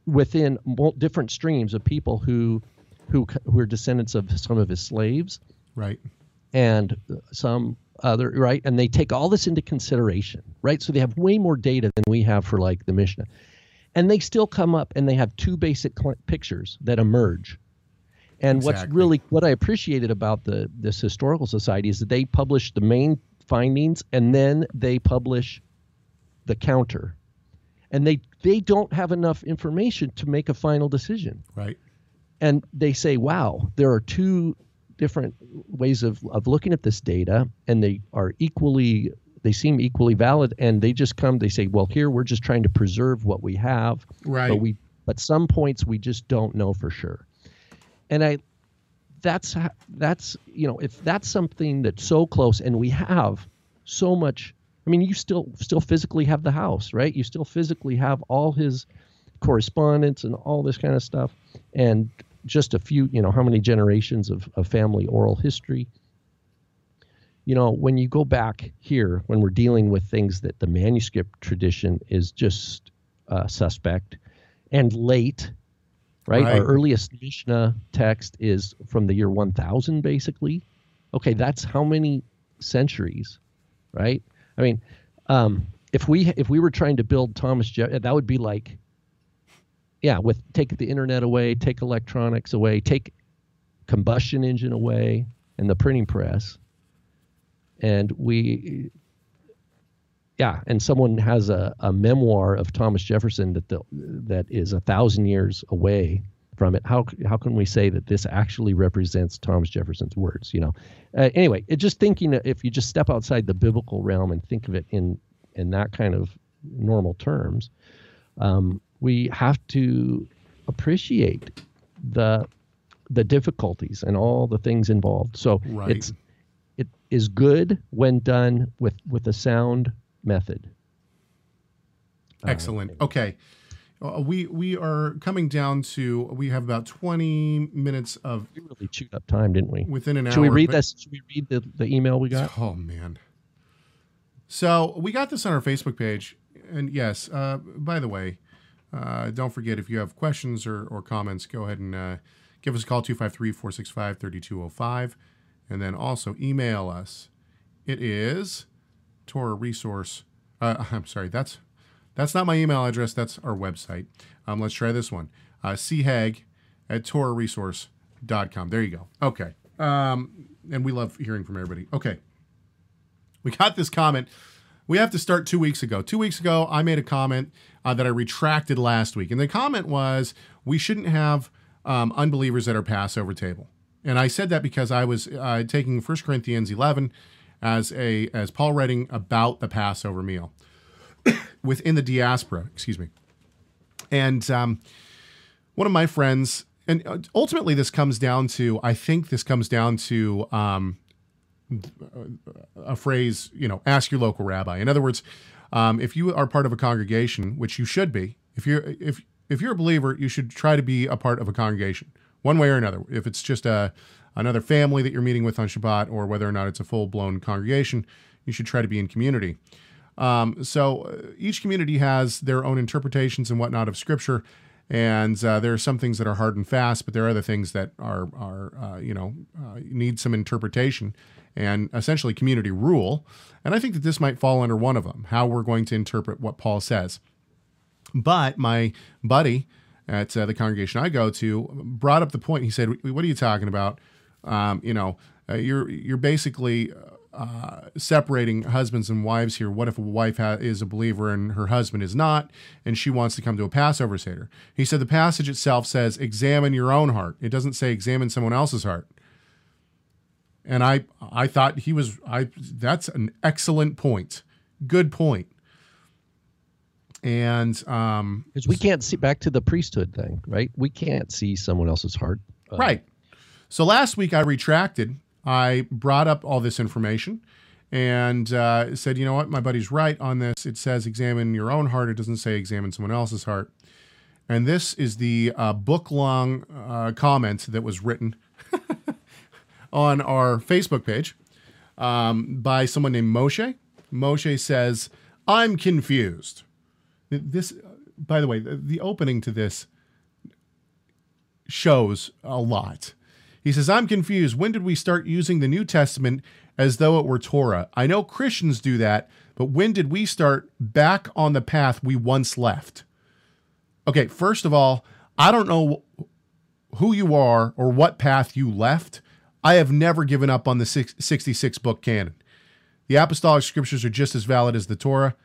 C: within different streams of people who, who, who are descendants of some of his slaves.
B: Right.
C: and some other right? And they take all this into consideration right? So they have way more data than we have for like the mishnah. And they still come up and they have two basic cl- pictures that emerge. And what's really what i appreciated about the this historical society is that they published the main findings and then they publish the counter and they they don't have enough information to make a final decision
B: Right.
C: and they say, wow, there are two different ways of, of looking at this data, and they are equally, they seem equally valid. And they just come, they say, well, here we're just trying to preserve what we have,
B: Right.
C: but we, but some points we just don't know for sure. And I, that's that's you know if that's something that's so close and we have so much i mean you still still physically have the house right? You still physically have all his correspondence and all this kind of stuff and just a few you know how many generations of, of family oral history. You know when you go back here when we're dealing with things that the manuscript tradition is just uh, suspect and late right?
B: Right.
C: Our earliest Mishnah text is from the year 1000, basically. Okay, that's how many centuries, right? I mean, um, if we if we were trying to build Thomas Je- that would be like, yeah, with take the internet away, take electronics away, take combustion engine away, and the printing press, and we yeah, and someone has a, a memoir of Thomas Jefferson that the, that is a thousand years away from it. How how can we say that this actually represents Thomas Jefferson's words? You know, uh, anyway, it just thinking that if you just step outside the biblical realm and think of it in in that kind of normal terms, um, we have to appreciate the the difficulties and all the things involved. So
B: Right.
C: it's it is good when done with with a sound method.
B: Excellent. Okay. Uh, we we are coming down to we have about 20 minutes of
C: We really chewed up time, didn't we?
B: within an hour.
C: Should we read
B: but-
C: this? Should we read the, the email we got?
B: Oh man. So we got this on our Facebook page, and yes. Uh, by the way, uh, don't forget if you have questions or, or comments, go ahead and uh, give us a call 253-465-3205, and then also email us. It is Torah Resource. Uh, <laughs> I'm sorry, that's that's not my email address. That's our website. Um, let's try this one. Uh, chag at torahresource.com. There you go. Okay. Um, and we love hearing from everybody. Okay. We got this comment. We have to start two weeks ago. Two weeks ago, I made a comment uh, that I retracted last week. And the comment was we shouldn't have um, unbelievers at our Passover table. And I said that because I was uh, taking 1 Corinthians 11 as a as Paul writing about the Passover meal <coughs> within the diaspora, excuse me. And um, one of my friends, and uh, ultimately this comes down to, I think this comes down to um, a phrase, you know, ask your local rabbi. In other words, um, if you are part of a congregation, which you should be, if you're if if you're a believer, you should try to be a part of a congregation, one way or another. If it's just a another family that you're meeting with on Shabbat, or whether or not it's a full blown congregation, you should try to be in community. Um, so uh, each community has their own interpretations and whatnot of Scripture, and uh, there are some things that are hard and fast, but there are other things that are are uh, you know uh, need some interpretation and essentially community rule. And I think that this might fall under one of them: how we're going to interpret what Paul says. But my buddy at uh, the congregation I go to brought up the point. He said, "What are you talking about? Um, you know, uh, you're you're basically uh, separating husbands and wives here. What if a wife ha- is a believer and her husband is not, and she wants to come to a Passover seder?" He said the passage itself says, "Examine your own heart." It doesn't say examine someone else's heart. And I I thought he was I that's an excellent point. Good point. And um,
C: Because we can't see back to the priesthood thing, right? We can't see someone else's heart. Uh,
B: Right. So last week I retracted. I brought up all this information and uh, said, you know what, my buddy's right on this. It says examine your own heart. It doesn't say examine someone else's heart. And this is the uh, book long uh, comment that was written <laughs> on our Facebook page um, by someone named Moshe. Moshe says, I'm confused. This, by the way, the, the opening to this shows a lot. He says, I'm confused. When did we start using the New Testament as though it were Torah? I know Christians do that, but when did we start back on the path we once left? Okay, first of all, I don't know who you are or what path you left. I have never given up on the six- 66 book canon. The apostolic scriptures are just as valid as the Torah.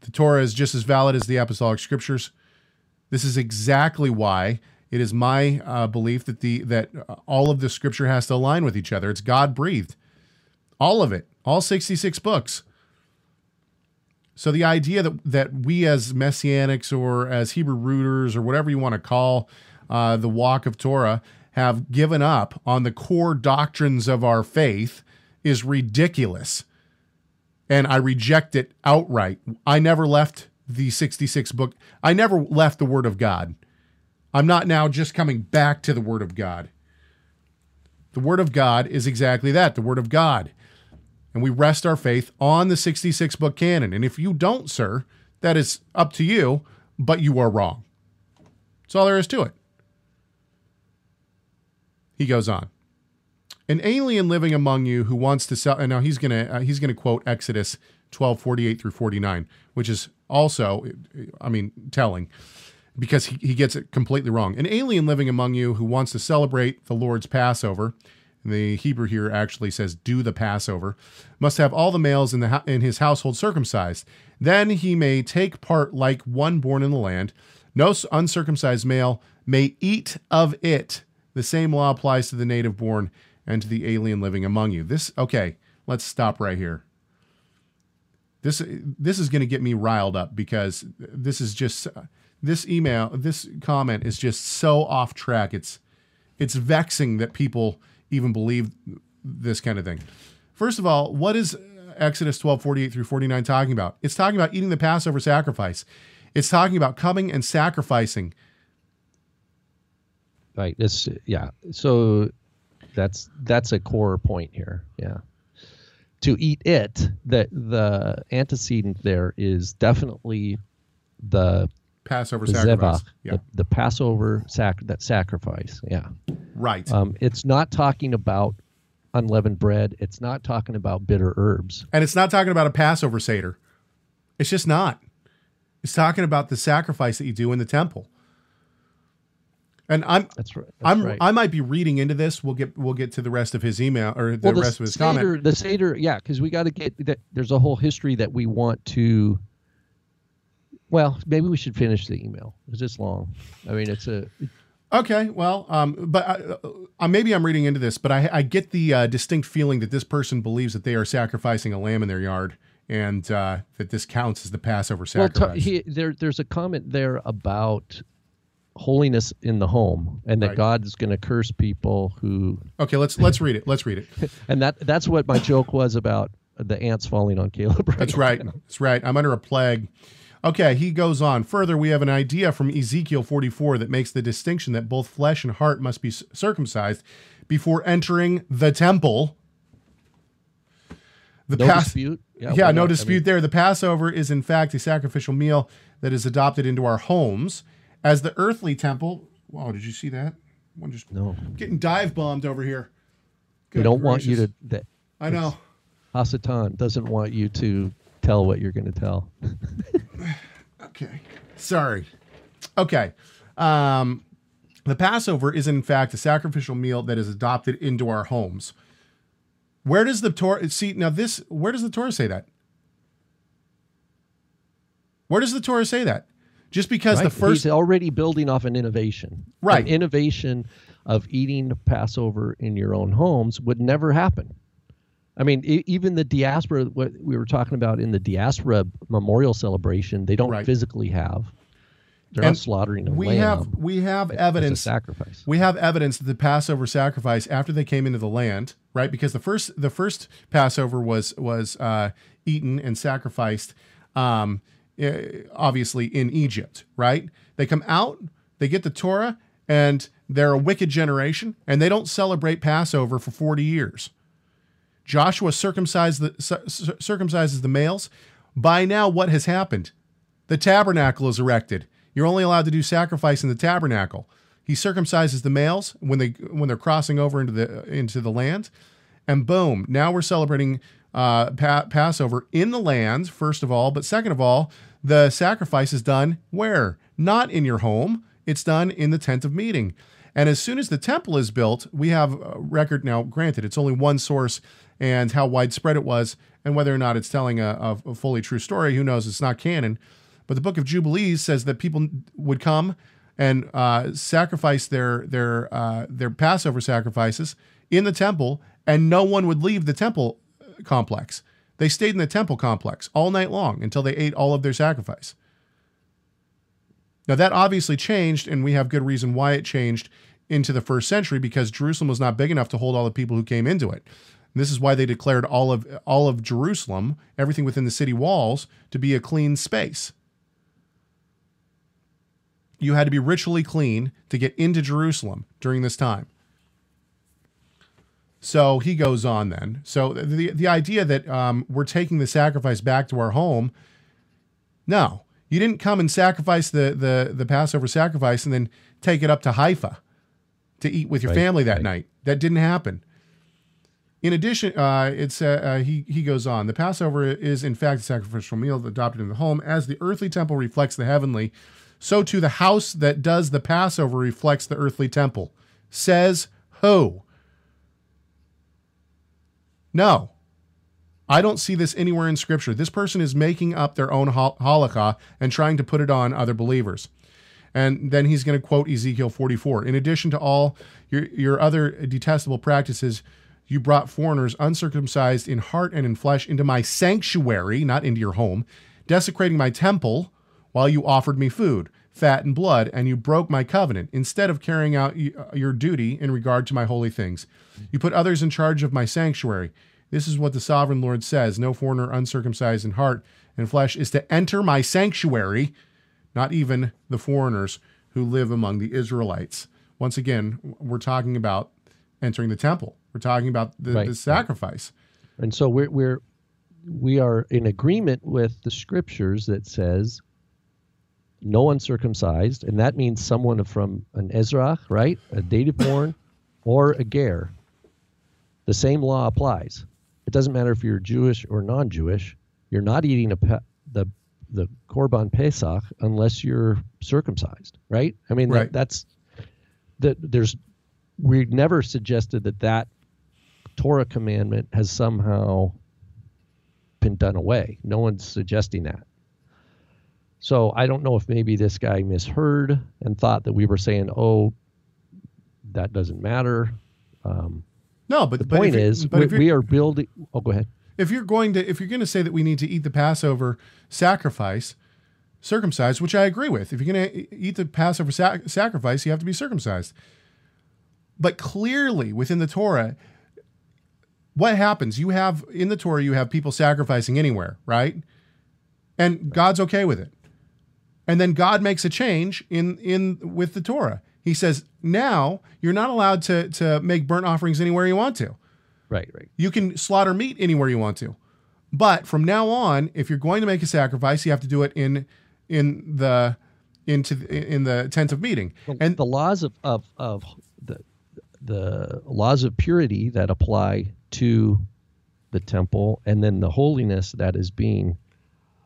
B: The Torah is just as valid as the apostolic scriptures. This is exactly why it is my uh, belief that the that uh, all of the scripture has to align with each other. It's God breathed, all of it, all sixty six books. So the idea that that we as messianics or as Hebrew rooters or whatever you want to call uh, the walk of Torah have given up on the core doctrines of our faith is ridiculous and I reject it outright. I never left the 66 book. I never left the Word of God. I'm not now just coming back to the Word of God. The Word of God is exactly that the Word of God. And we rest our faith on the 66 book canon. And if you don't, sir, that is up to you, but you are wrong. That's all there is to it. He goes on an alien living among you who wants to sell and now he's going to uh, he's going to quote exodus 12 48 through 49 which is also i mean telling because he, he gets it completely wrong an alien living among you who wants to celebrate the lord's passover The Hebrew here actually says, "Do the Passover." Must have all the males in the in his household circumcised. Then he may take part like one born in the land. No uncircumcised male may eat of it. The same law applies to the native born and to the alien living among you. This okay. Let's stop right here. This this is going to get me riled up because this is just this email this comment is just so off track. It's it's vexing that people even believe this kind of thing. First of all, what is Exodus 12, 48 through 49 talking about? It's talking about eating the Passover sacrifice. It's talking about coming and sacrificing.
C: Right. This yeah. So that's that's a core point here. Yeah. To eat it, the the antecedent there is definitely the
B: Passover
C: the
B: sacrifice. Yeah.
C: the, the Passover sac that sacrifice. Yeah.
B: right.
C: Um, it's not talking about unleavened bread. It's not talking about bitter herbs.
B: And it's not talking about a Passover Seder. It's just not. It's talking about the sacrifice that you do in the temple. And I'm
C: That's right. That's
B: I'm
C: right.
B: I might be reading into this. We'll get we'll get to the rest of his email or the
C: well, the
B: rest of his
C: Seder,
B: comment.
C: The Seder, yeah, because we got to get that. There's a whole history that we want to. Well, maybe we should finish the email. It's this long. I mean, it's a.
B: Okay, well, um, but I, uh, maybe I'm reading into this, but I, I get the uh, distinct feeling that this person believes that they are sacrificing a lamb in their yard, and uh, that this counts as the Passover
C: Well,
B: sacrifice.
C: t- he, there, there's a comment there about holiness in the home, and that
B: Right.
C: God is going to curse people who,
B: okay, let's let's read it. Let's read it. <laughs>
C: and that that's what my joke was about the ants falling on Caleb. right?
B: That's right. That's right. I'm under a plague. Okay, he goes on. Further, we have an idea from Ezekiel 44 that makes the distinction that both flesh and heart must be circumcised before entering the temple. The
C: No
B: Pas-
C: dispute.
B: Yeah,
C: why
B: no
C: not? I
B: dispute
C: mean,
B: there. The Passover is, in fact, a sacrificial meal that is adopted into our homes as the earthly temple. Wow, did you see that? One just
C: no,
B: getting dive bombed over here.
C: we don't want you to. That
B: I know.
C: Hasatan doesn't want you to tell what you're going to tell. <laughs> <sighs>
B: Okay. Sorry. Okay. Um, the Passover is, in fact, a sacrificial meal that is adopted into our homes. Where does the Torah see now? This where does the Torah say that? Where does the Torah say that? Just because the first
C: He's already building off an innovation.
B: Right.
C: An innovation of eating Passover in your own homes would never happen. I mean, even the diaspora, what we were talking about in the diaspora memorial celebration, they don't
B: Right.
C: physically have. They're
B: And
C: not slaughtering a
B: we have we have evidence
C: sacrifice.
B: we have evidence that the Passover sacrifice after they came into the land, right? Because the first the first Passover was was uh, eaten and sacrificed, um, eh, obviously in Egypt, right? They come out, they get the Torah, and they're a wicked generation, and they don't celebrate Passover for forty years. Joshua circumcised the cir- circumcises the males. By now, what has happened? The tabernacle is erected. You're only allowed to do sacrifice in the tabernacle. He circumcises the males when they when they're crossing over into the into the land, and boom! Now we're celebrating uh, pa- Passover in the land first of all, but second of all, the sacrifice is done where? Not in your home. It's done in the tent of meeting. And as soon as the temple is built, we have a record now. Granted, it's only one source, and how widespread it was, and whether or not it's telling a, a, fully true story, who knows? It's not canon. But the Book of Jubilees says that people would come and uh, sacrifice their their uh, their Passover sacrifices in the temple, and no one would leave the temple complex. They stayed in the temple complex all night long until they ate all of their sacrifice. Now that obviously changed, and we have good reason why it changed into the first century because Jerusalem was not big enough to hold all the people who came into it. And this is why they declared all of all of Jerusalem, everything within the city walls, to be a clean space. You had to be ritually clean to get into Jerusalem during this time. So he goes on then. So the the idea that um, we're taking the sacrifice back to our home, no, you didn't come and sacrifice the the the Passover sacrifice and then take it up to Haifa to eat with your
C: Right,
B: family that
C: right.
B: night. That didn't happen. In addition, uh, it's uh, he he goes on. The Passover is in fact a sacrificial meal adopted in the home, as the earthly temple reflects the heavenly. So too the house that does the Passover reflects the earthly temple. Says who? No. I don't see this anywhere in scripture. This person is making up their own hol- halakha and trying to put it on other believers. And then he's going to quote Ezekiel 44. In addition to all your, your other detestable practices, you brought foreigners uncircumcised in heart and in flesh into my sanctuary, not into your home, desecrating my temple while you offered me food, fat, and blood, and you broke my covenant instead of carrying out uh, your duty in regard to my holy things. You put others in charge of my sanctuary. This is what the sovereign Lord says No foreigner uncircumcised in heart and flesh is to enter my sanctuary, not even the foreigners who live among the Israelites. Once again, we're talking about entering the temple. We're talking about the, right. the sacrifice.
C: And so we're, we're we are in agreement with the scriptures that says no uncircumcised, and that means someone from an ezrach, right, a native born, <coughs> or a ger. The same law applies. It doesn't matter if you're Jewish or non-Jewish. You're not eating a pe- the the korban pesach unless you're circumcised, right? I mean, right. That, that's that. There's we never suggested that that Torah commandment has somehow been done away. No one's suggesting that. So I don't know if maybe this guy misheard and thought that we were saying, "Oh, that doesn't matter." Um,
B: no, but
C: the
B: but
C: point is, we, we are building. Oh, go ahead.
B: If you're going to, if you're going to say that we need to eat the Passover sacrifice, circumcised, which I agree with. If you're going to eat the Passover sac- sacrifice, you have to be circumcised. But clearly, within the Torah, what happens? You have in the Torah, you have people sacrificing anywhere, right? And God's okay with it. And then God makes a change in in with the Torah. He says, now you're not allowed to, to make burnt offerings anywhere you want to.
C: Right, right.
B: You can slaughter meat anywhere you want to. But from now on, if you're going to make a sacrifice, you have to do it in in the into the, in the tent of meeting.
C: and the laws of, of, of the the laws of purity that apply to the temple and then the holiness that is being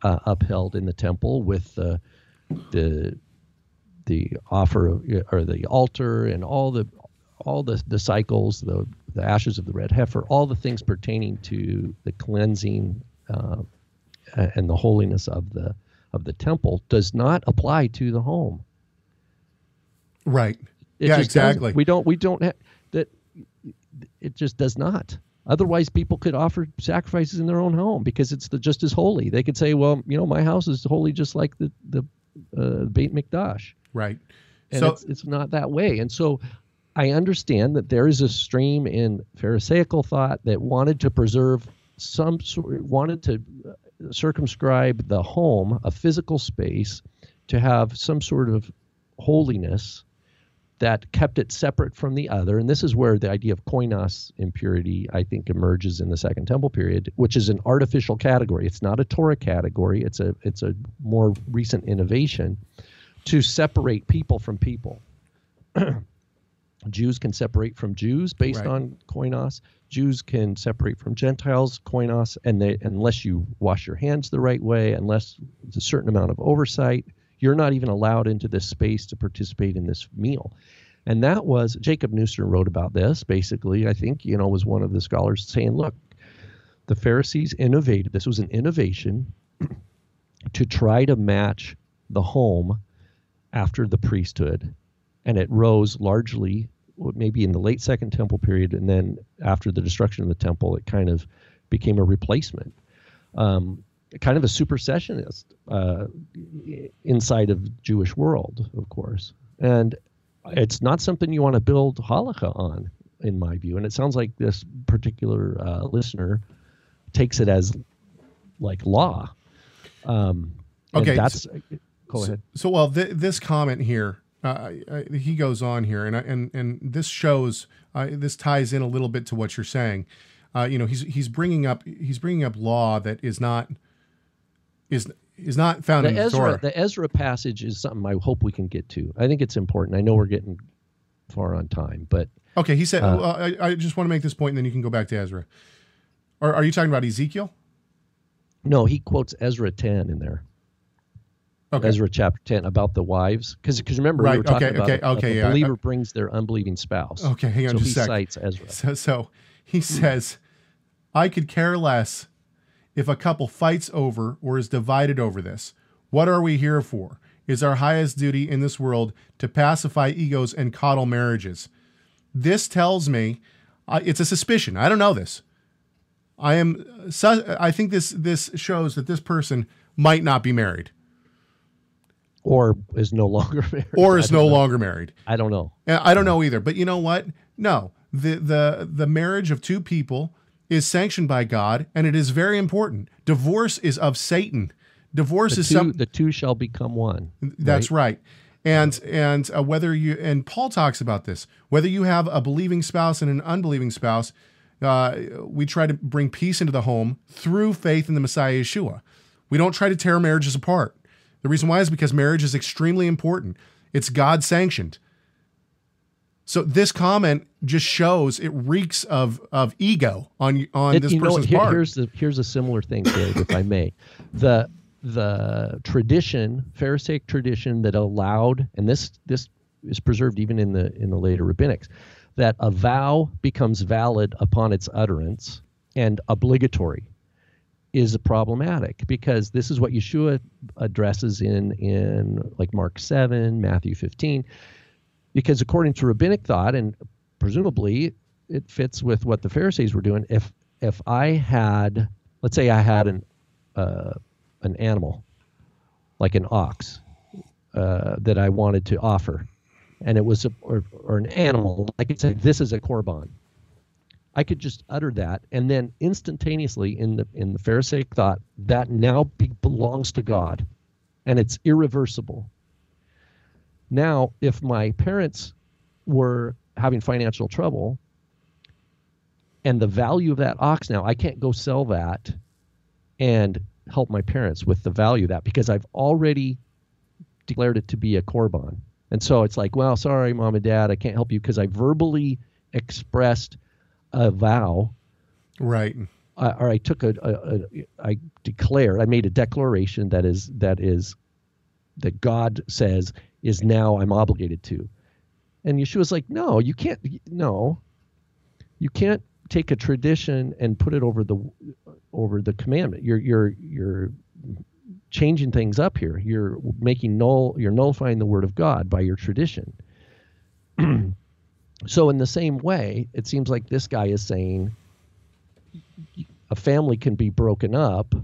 C: uh, upheld in the temple with the the the offer of, or the altar and all the all the, the cycles, the the ashes of the red heifer, all the things pertaining to the cleansing uh, and the holiness of the of the temple does not apply to the home.
B: Right. It yeah, exactly.
C: We don't. We don't. have that. It just does not. Otherwise, people could offer sacrifices in their own home because it's the, just as holy. They could say, "Well, you know, my house is holy, just like the the uh, Beit Mikdash."
B: Right.
C: And so, it's, it's not that way. And so I understand that there is a stream in Pharisaical thought that wanted to preserve some sort, wanted to uh, circumscribe the home, a physical space, to have some sort of holiness that kept it separate from the other. And this is where the idea of koinos impurity, I think, emerges in the Second Temple period, which is an artificial category. It's not a Torah category. It's a it's a more recent innovation to separate people from people. <clears throat> Jews can separate from Jews based right. on koinos. Jews can separate from Gentiles, koinos, and they unless you wash your hands the right way, unless there's a certain amount of oversight, you're not even allowed into this space to participate in this meal. And that was Jacob Neusner wrote about this. Basically, I think you know was one of the scholars saying, look, the Pharisees innovated. This was an innovation <clears throat> to try to match the home after the priesthood, and it rose largely maybe in the late Second Temple period, and then after the destruction of the temple, it kind of became a replacement, um, kind of a supersessionist uh, inside of Jewish world, of course, and it's not something you want to build halakha on, in my view. And it sounds like this particular uh, listener takes it as like law. Um,
B: okay,
C: that's. So, go ahead.
B: So, well, th- this comment here uh, he goes on here, and and and this shows uh, this ties in a little bit to what you're saying. Uh, you know, he's he's bringing up he's bringing up law that is not is is not found
C: the
B: in the
C: Ezra,
B: Torah.
C: The Ezra passage is something I hope we can get to. I think it's important. I know we're getting far on time, but
B: okay. He said, uh, well, I, I just want to make this point, and then you can go back to Ezra. Or are you talking about Ezekiel?
C: No, he quotes Ezra ten in there. Okay. Ezra chapter 10 about the wives. Because remember, right. we were talking
B: okay,
C: about
B: okay, okay,
C: the
B: yeah.
C: believer brings their unbelieving spouse.
B: Okay, hang on
C: so
B: just
C: he
B: a sec.
C: cites Ezra.
B: So, so he says, I could care less if a couple fights over or is divided over this. What are we here for? Is our highest duty in this world to pacify egos and coddle marriages? This tells me uh, it's a suspicion. I don't know this. I am. su- I think this this shows that this person might not be married
C: or is no longer <laughs> married.
B: or is no
C: know.
B: longer married.
C: I don't know.
B: I don't know either. But you know what? No, the the the marriage of two people is sanctioned by God, and it is very important. Divorce is of Satan. Divorce
C: The
B: is
C: two,
B: some.
C: the two shall become one.
B: That's right. And and uh, whether you and Paul talks about this, whether you have a believing spouse and an unbelieving spouse, uh, we try to bring peace into the home through faith in the Messiah Yeshua. We don't try to tear marriages apart. The reason why is because marriage is extremely important. It's God sanctioned. So this comment just shows it reeks of of ego on on
C: It-
B: this
C: you know,
B: person's
C: here-
B: part.
C: here's the here's a similar thing, Dave, if I may. The the tradition, Pharisaic tradition that allowed, and this this is preserved even in the in the later rabbinics, that a vow becomes valid upon its utterance and obligatory is problematic because this is what Yeshua addresses in in like Mark 7, Matthew 15 because according to rabbinic thought and presumably it fits with what the Pharisees were doing if if I had let's say I had an uh, an animal like an ox uh, that I wanted to offer and it was a or, or an animal I could say this is a korban I could just utter that, and then instantaneously in the in the Pharisaic thought that now be, belongs to God, and it's irreversible. Now, if my parents were having financial trouble, and the value of that ox now, I can't go sell that and help my parents with the value of that because I've already declared it to be a korban. And so it's like, well, sorry, mom and dad, I can't help you because I verbally expressed a vow
B: right.
C: I, or I took a, a, a I declared I made a declaration that is that is that God says is now I'm obligated to, and Yeshua's like no you can't no, you can't take a tradition and put it over the over the commandment. You're you're you're changing things up here. You're making null you're nullifying the word of God by your tradition. <clears throat> so in the same way, it seems like this guy is saying a family can be broken up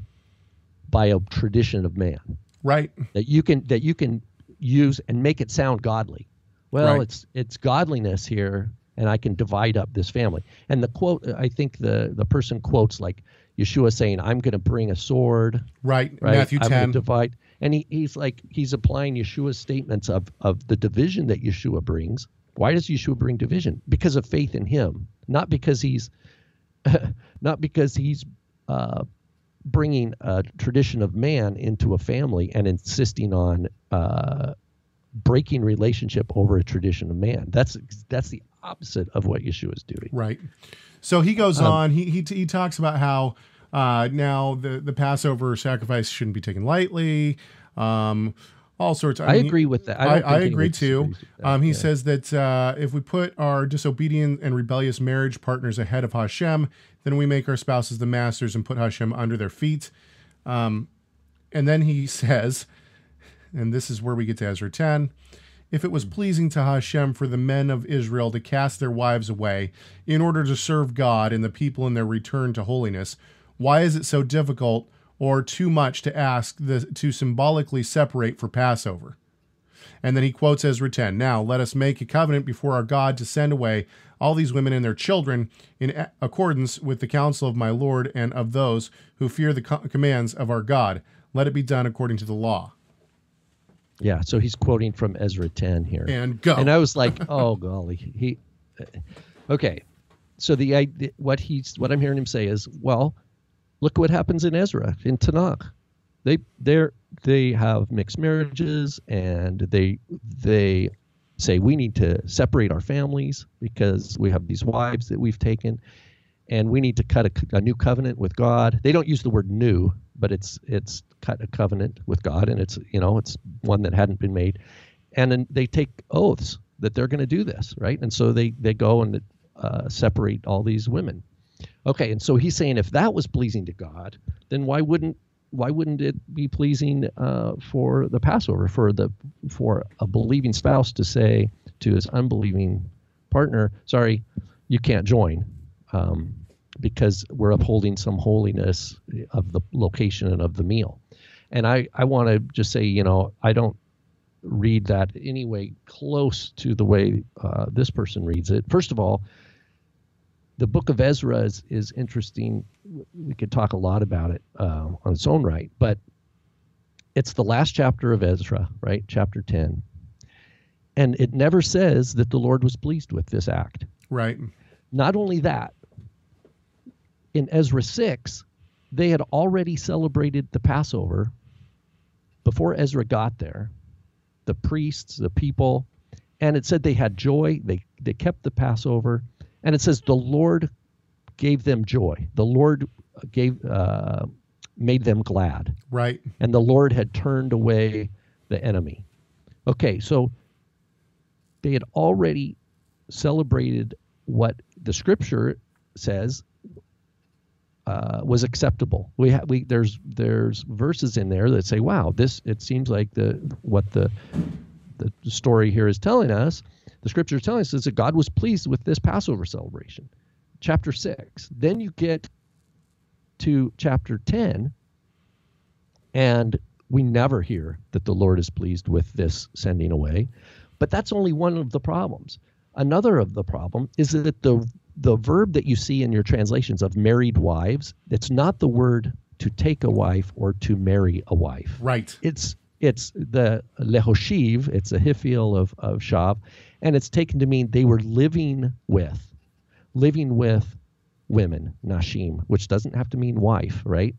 C: by a tradition of man
B: Right.
C: that you can that you can use and make it sound godly. Well,
B: Right.
C: it's it's godliness here, and I can divide up this family. And the quote, I think the the person quotes like Yeshua saying, "I'm going to bring a sword."
B: Right.
C: Right?
B: Matthew
C: I'm
B: 10.
C: divide, and he, he's like he's applying Yeshua's statements of of the division that Yeshua brings. Why does Yeshua bring division? Because of faith in him, not because he's <laughs> not because he's uh, bringing a tradition of man into a family and insisting on uh, breaking relationship over a tradition of man. That's that's the opposite of what Yeshua is doing.
B: Right. So he goes
C: Um,
B: on. He, he he talks about how uh, now the the Passover sacrifice shouldn't be taken lightly. Um, all sorts.
C: I,
B: mean,
C: agree with that. I,
B: I,
C: don't
B: I,
C: think anyone
B: agree too. Um, he
C: Yeah.
B: says that uh, if we put our disobedient and rebellious marriage partners ahead of Hashem, then we make our spouses the masters and put Hashem under their feet. Um, and then he <laughs> says, and this is where we get to Ezra 10 if it was pleasing to Hashem for the men of Israel to cast their wives away in order to serve God and the people in their return to holiness, why is it so difficult or too much to ask the, to symbolically separate for Passover? And then he quotes Ezra 10 Now let us make a covenant before our God to send away all these women and their children in accordance with the counsel of my Lord and of those who fear the co- commands of our God. Let it be done according to the law.
C: Yeah, so he's quoting from Ezra 10 here.
B: And go.
C: And I was like, "Oh <laughs> golly." He uh, Okay. So the idea, what he's what I'm hearing him say is, well, look what happens in Ezra in Tanakh. They they're they have mixed marriages and they they say we need to separate our families because we have these wives that we've taken and we need to cut a, a new covenant with God. They don't use the word new, but it's it's cut a covenant with God, and it's you know it's one that hadn't been made, and then they take oaths that they're going to do this, right? And so they they go and uh, separate all these women. Okay, and so he's saying if that was pleasing to God, then why wouldn't why wouldn't it be pleasing uh, for the Passover for the for a believing spouse to say to his unbelieving partner, "Sorry, you can't join," um, because we're upholding some holiness of the location and of the meal. And I I want to just say, you know, I don't read that anyway close to the way uh, this person reads it. First of all, the book of Ezra is, is interesting. We could talk a lot about it uh, on its own right, but it's the last chapter of Ezra, right? Chapter 10. And it never says that the Lord was pleased with this act.
B: Right.
C: Not only that, in Ezra 6, they had already celebrated the Passover before Ezra got there. The priests, the people, and it said they had joy. They they kept the Passover and it says the Lord gave them joy. The Lord gave uh, made them glad.
B: Right.
C: And the Lord had turned away the enemy. Okay, so they had already celebrated what the Scripture says uh, was acceptable. We have we there's there's verses in there that say, "Wow, this it seems like the what the the story here is telling us the scripture is telling us is that God was pleased with this Passover celebration. Chapter 6. Then you get to chapter 10, and we never hear that the Lord is pleased with this sending away. But that's only one of the problems. Another of the problem is that the the verb that you see in your translations of married wives, it's not the word to take a wife or to marry a wife.
B: Right.
C: It's it's the lehoshiv, it's a hifil of, of shav, and it's taken to mean they were living with, living with women, nashim, which doesn't have to mean wife, right?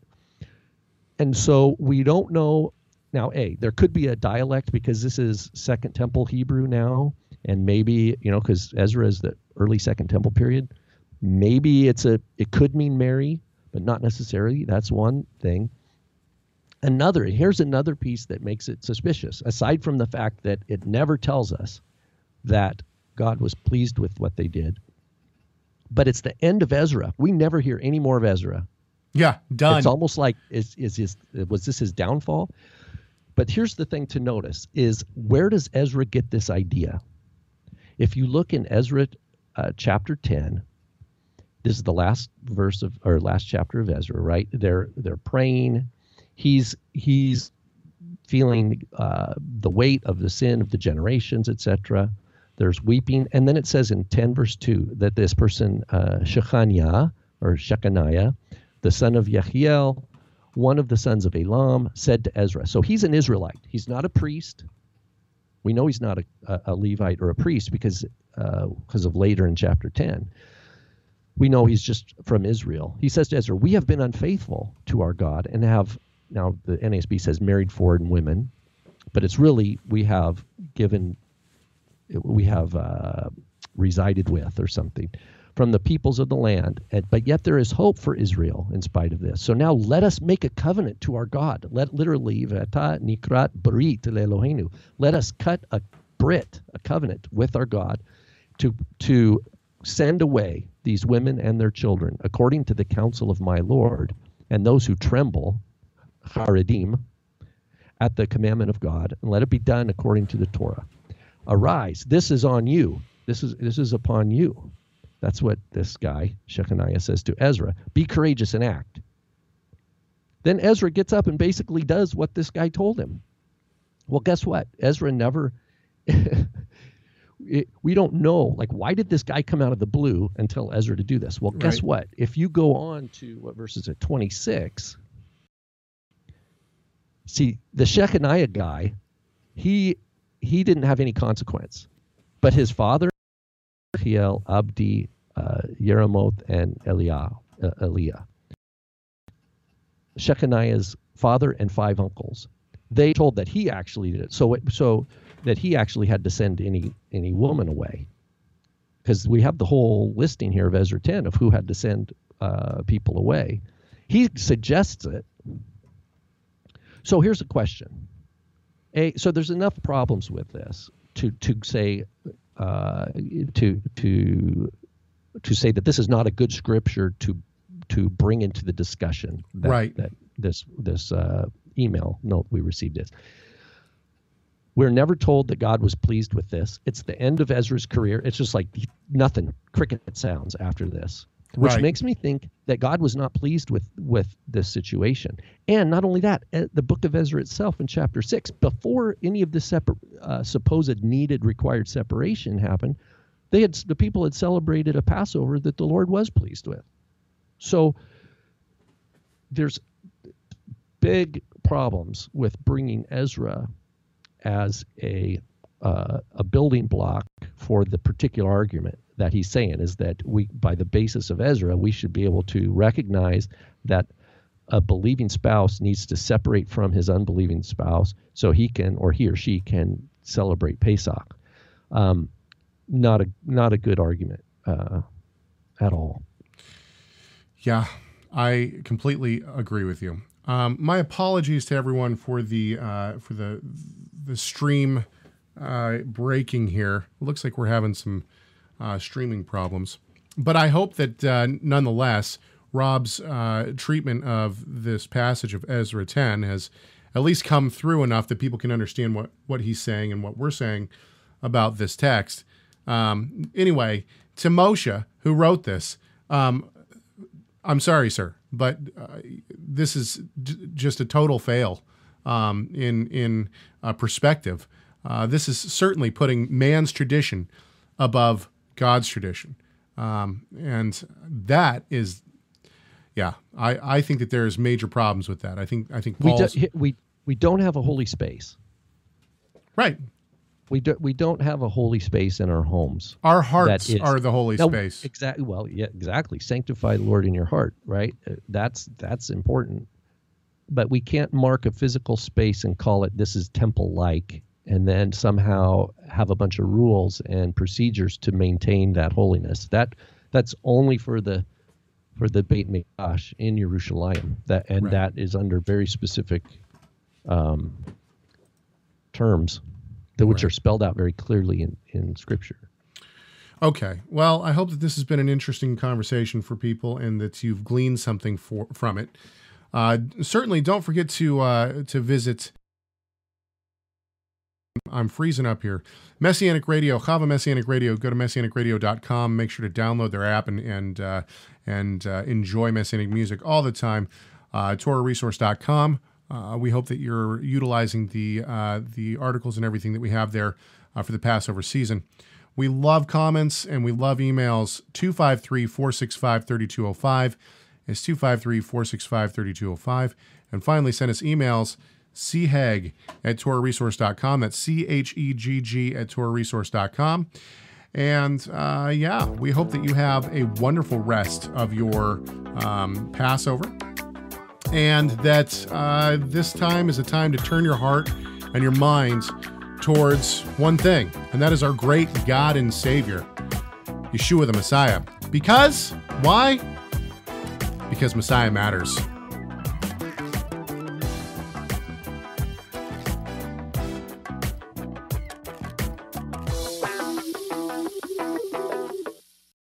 C: And so we don't know now. A there could be a dialect because this is Second Temple Hebrew now, and maybe you know because Ezra is the early Second Temple period. Maybe it's a it could mean marry, but not necessarily. That's one thing. Another here's another piece that makes it suspicious. Aside from the fact that it never tells us that God was pleased with what they did. But it's the end of Ezra. We never hear any more of Ezra.
B: Yeah, done.
C: It's almost like is is his was this his downfall? But here's the thing to notice is where does Ezra get this idea? If you look in Ezra uh, chapter 10, this is the last verse of or last chapter of Ezra, right? They're they're praying. He's he's feeling uh, the weight of the sin of the generations, etc there's weeping. And then it says in 10 verse 2 that this person, uh, Shechaniah, or Shechaniah, the son of Yehiel, one of the sons of Elam, said to Ezra. So he's an Israelite. He's not a priest. We know he's not a, a, a Levite or a priest because uh, because of later in chapter 10. We know he's just from Israel. He says to Ezra, We have been unfaithful to our God and have, now the NASB says married foreign women, but it's really, we have given we have uh, resided with or something from the peoples of the land. And, but yet there is hope for Israel in spite of this. So now let us make a covenant to our God. Let literally nikrat brit Elohenu. Let us cut a brit, a covenant with our God, to to send away these women and their children according to the counsel of my Lord, and those who tremble, Haredim, at the commandment of God, and let it be done according to the Torah arise. This is on you. This is this is upon you. That's what this guy shechaniah says to ezra. Be courageous and act. Then ezra gets up and basically does what this guy told him. Well guess what? Ezra never <laughs> it, we don't know like why did this guy come out of the blue and tell ezra to do this? Well guess
B: Right.
C: what? If you go on to what verses at 26 see the shechaniah guy he he didn't have any consequence. But his father, Hiel, Abdi, uh, Yeremoth, and Eliah, uh, Eliah, Shechaniah's father and five uncles, they told that he actually did it. So, it, so that he actually had to send any any woman away, because we have the whole listing here of Ezra 10 of who had to send uh, people away. He suggests it. So here's a question a, so there's enough problems with this to to say uh, to to to say that this is not a good scripture to to bring into the discussion that,
B: Right.
C: that this this uh, email note we received is. We're never told that God was pleased with this. It's the end of Ezra's career. It's just like nothing, cricket sounds after this, which
B: Right.
C: makes me think that God was not pleased with with this situation. And not only that, uh, the book of Ezra itself in chapter six, before any of this separ- uh, supposed needed required separation happened, they had the people had celebrated a Passover that the Lord was pleased with. So there's big problems with bringing Ezra as a uh, a building block for the particular argument that he's saying is that we by the basis of Ezra we should be able to recognize that a believing spouse needs to separate from his unbelieving spouse so he can or he or she can celebrate Pesach. Um, not a not a good argument uh, at all.
B: Yeah, I completely agree with you. Um, my apologies to everyone for the uh, for the the stream uh, breaking here. It looks like we're having some uh, streaming problems, but I hope that uh, nonetheless Rob's uh, treatment of this passage of Ezra 10 has at least come through enough that people can understand what what he's saying and what we're saying about this text. Um, anyway, to Moshe, who wrote this, um, I'm sorry, sir, but uh, this is j- just a total fail um, in in uh, perspective. Uh, this is certainly putting man's tradition above God's tradition, um, and that is, yeah, I, I think that there is major problems with that. I think I think
C: We
B: Paul's
C: do, we we don't have a holy space.
B: right.
C: We do, we don't have a holy space in our homes.
B: Our hearts
C: is-
B: are the holy
C: No,
B: space.
C: Exactly. Well, yeah, exactly. Sanctify the Lord in your heart, right? Uh, That's that's important. But we can't mark a physical space and call it this is temple like and then somehow have a bunch of rules and procedures to maintain that holiness. That that's only for the for the Beit Mikdash in Jerusalem. That and
B: Right.
C: that is under very specific um, terms, that which
B: Right.
C: are spelled out very clearly in, in Scripture.
B: Okay. Well, I hope that this has been an interesting conversation for people and that you've gleaned something for, from it. Uh, certainly, don't forget to uh, to visit. I'm freezing up here. Messianic Radio, Chava Messianic Radio. Go to messianicradio.com. Make sure to download their app and and uh, and uh, enjoy Messianic music all the time. Uh, TorahResource.com. Uh, we hope that you're utilizing the uh, the articles and everything that we have there uh, for the Passover season. We love comments and we love emails. 253 465 3205 is 253 465 3205. And finally, send us emails chegg at torahresource.com. That's C H E G G at torahresource.com. And uh, yeah, we hope that you have a wonderful rest of your um, Passover and that uh, this time is a time to turn your heart and your mind towards one thing, and that is our great God and Savior, Yeshua the Messiah. Because, why? Because Messiah matters.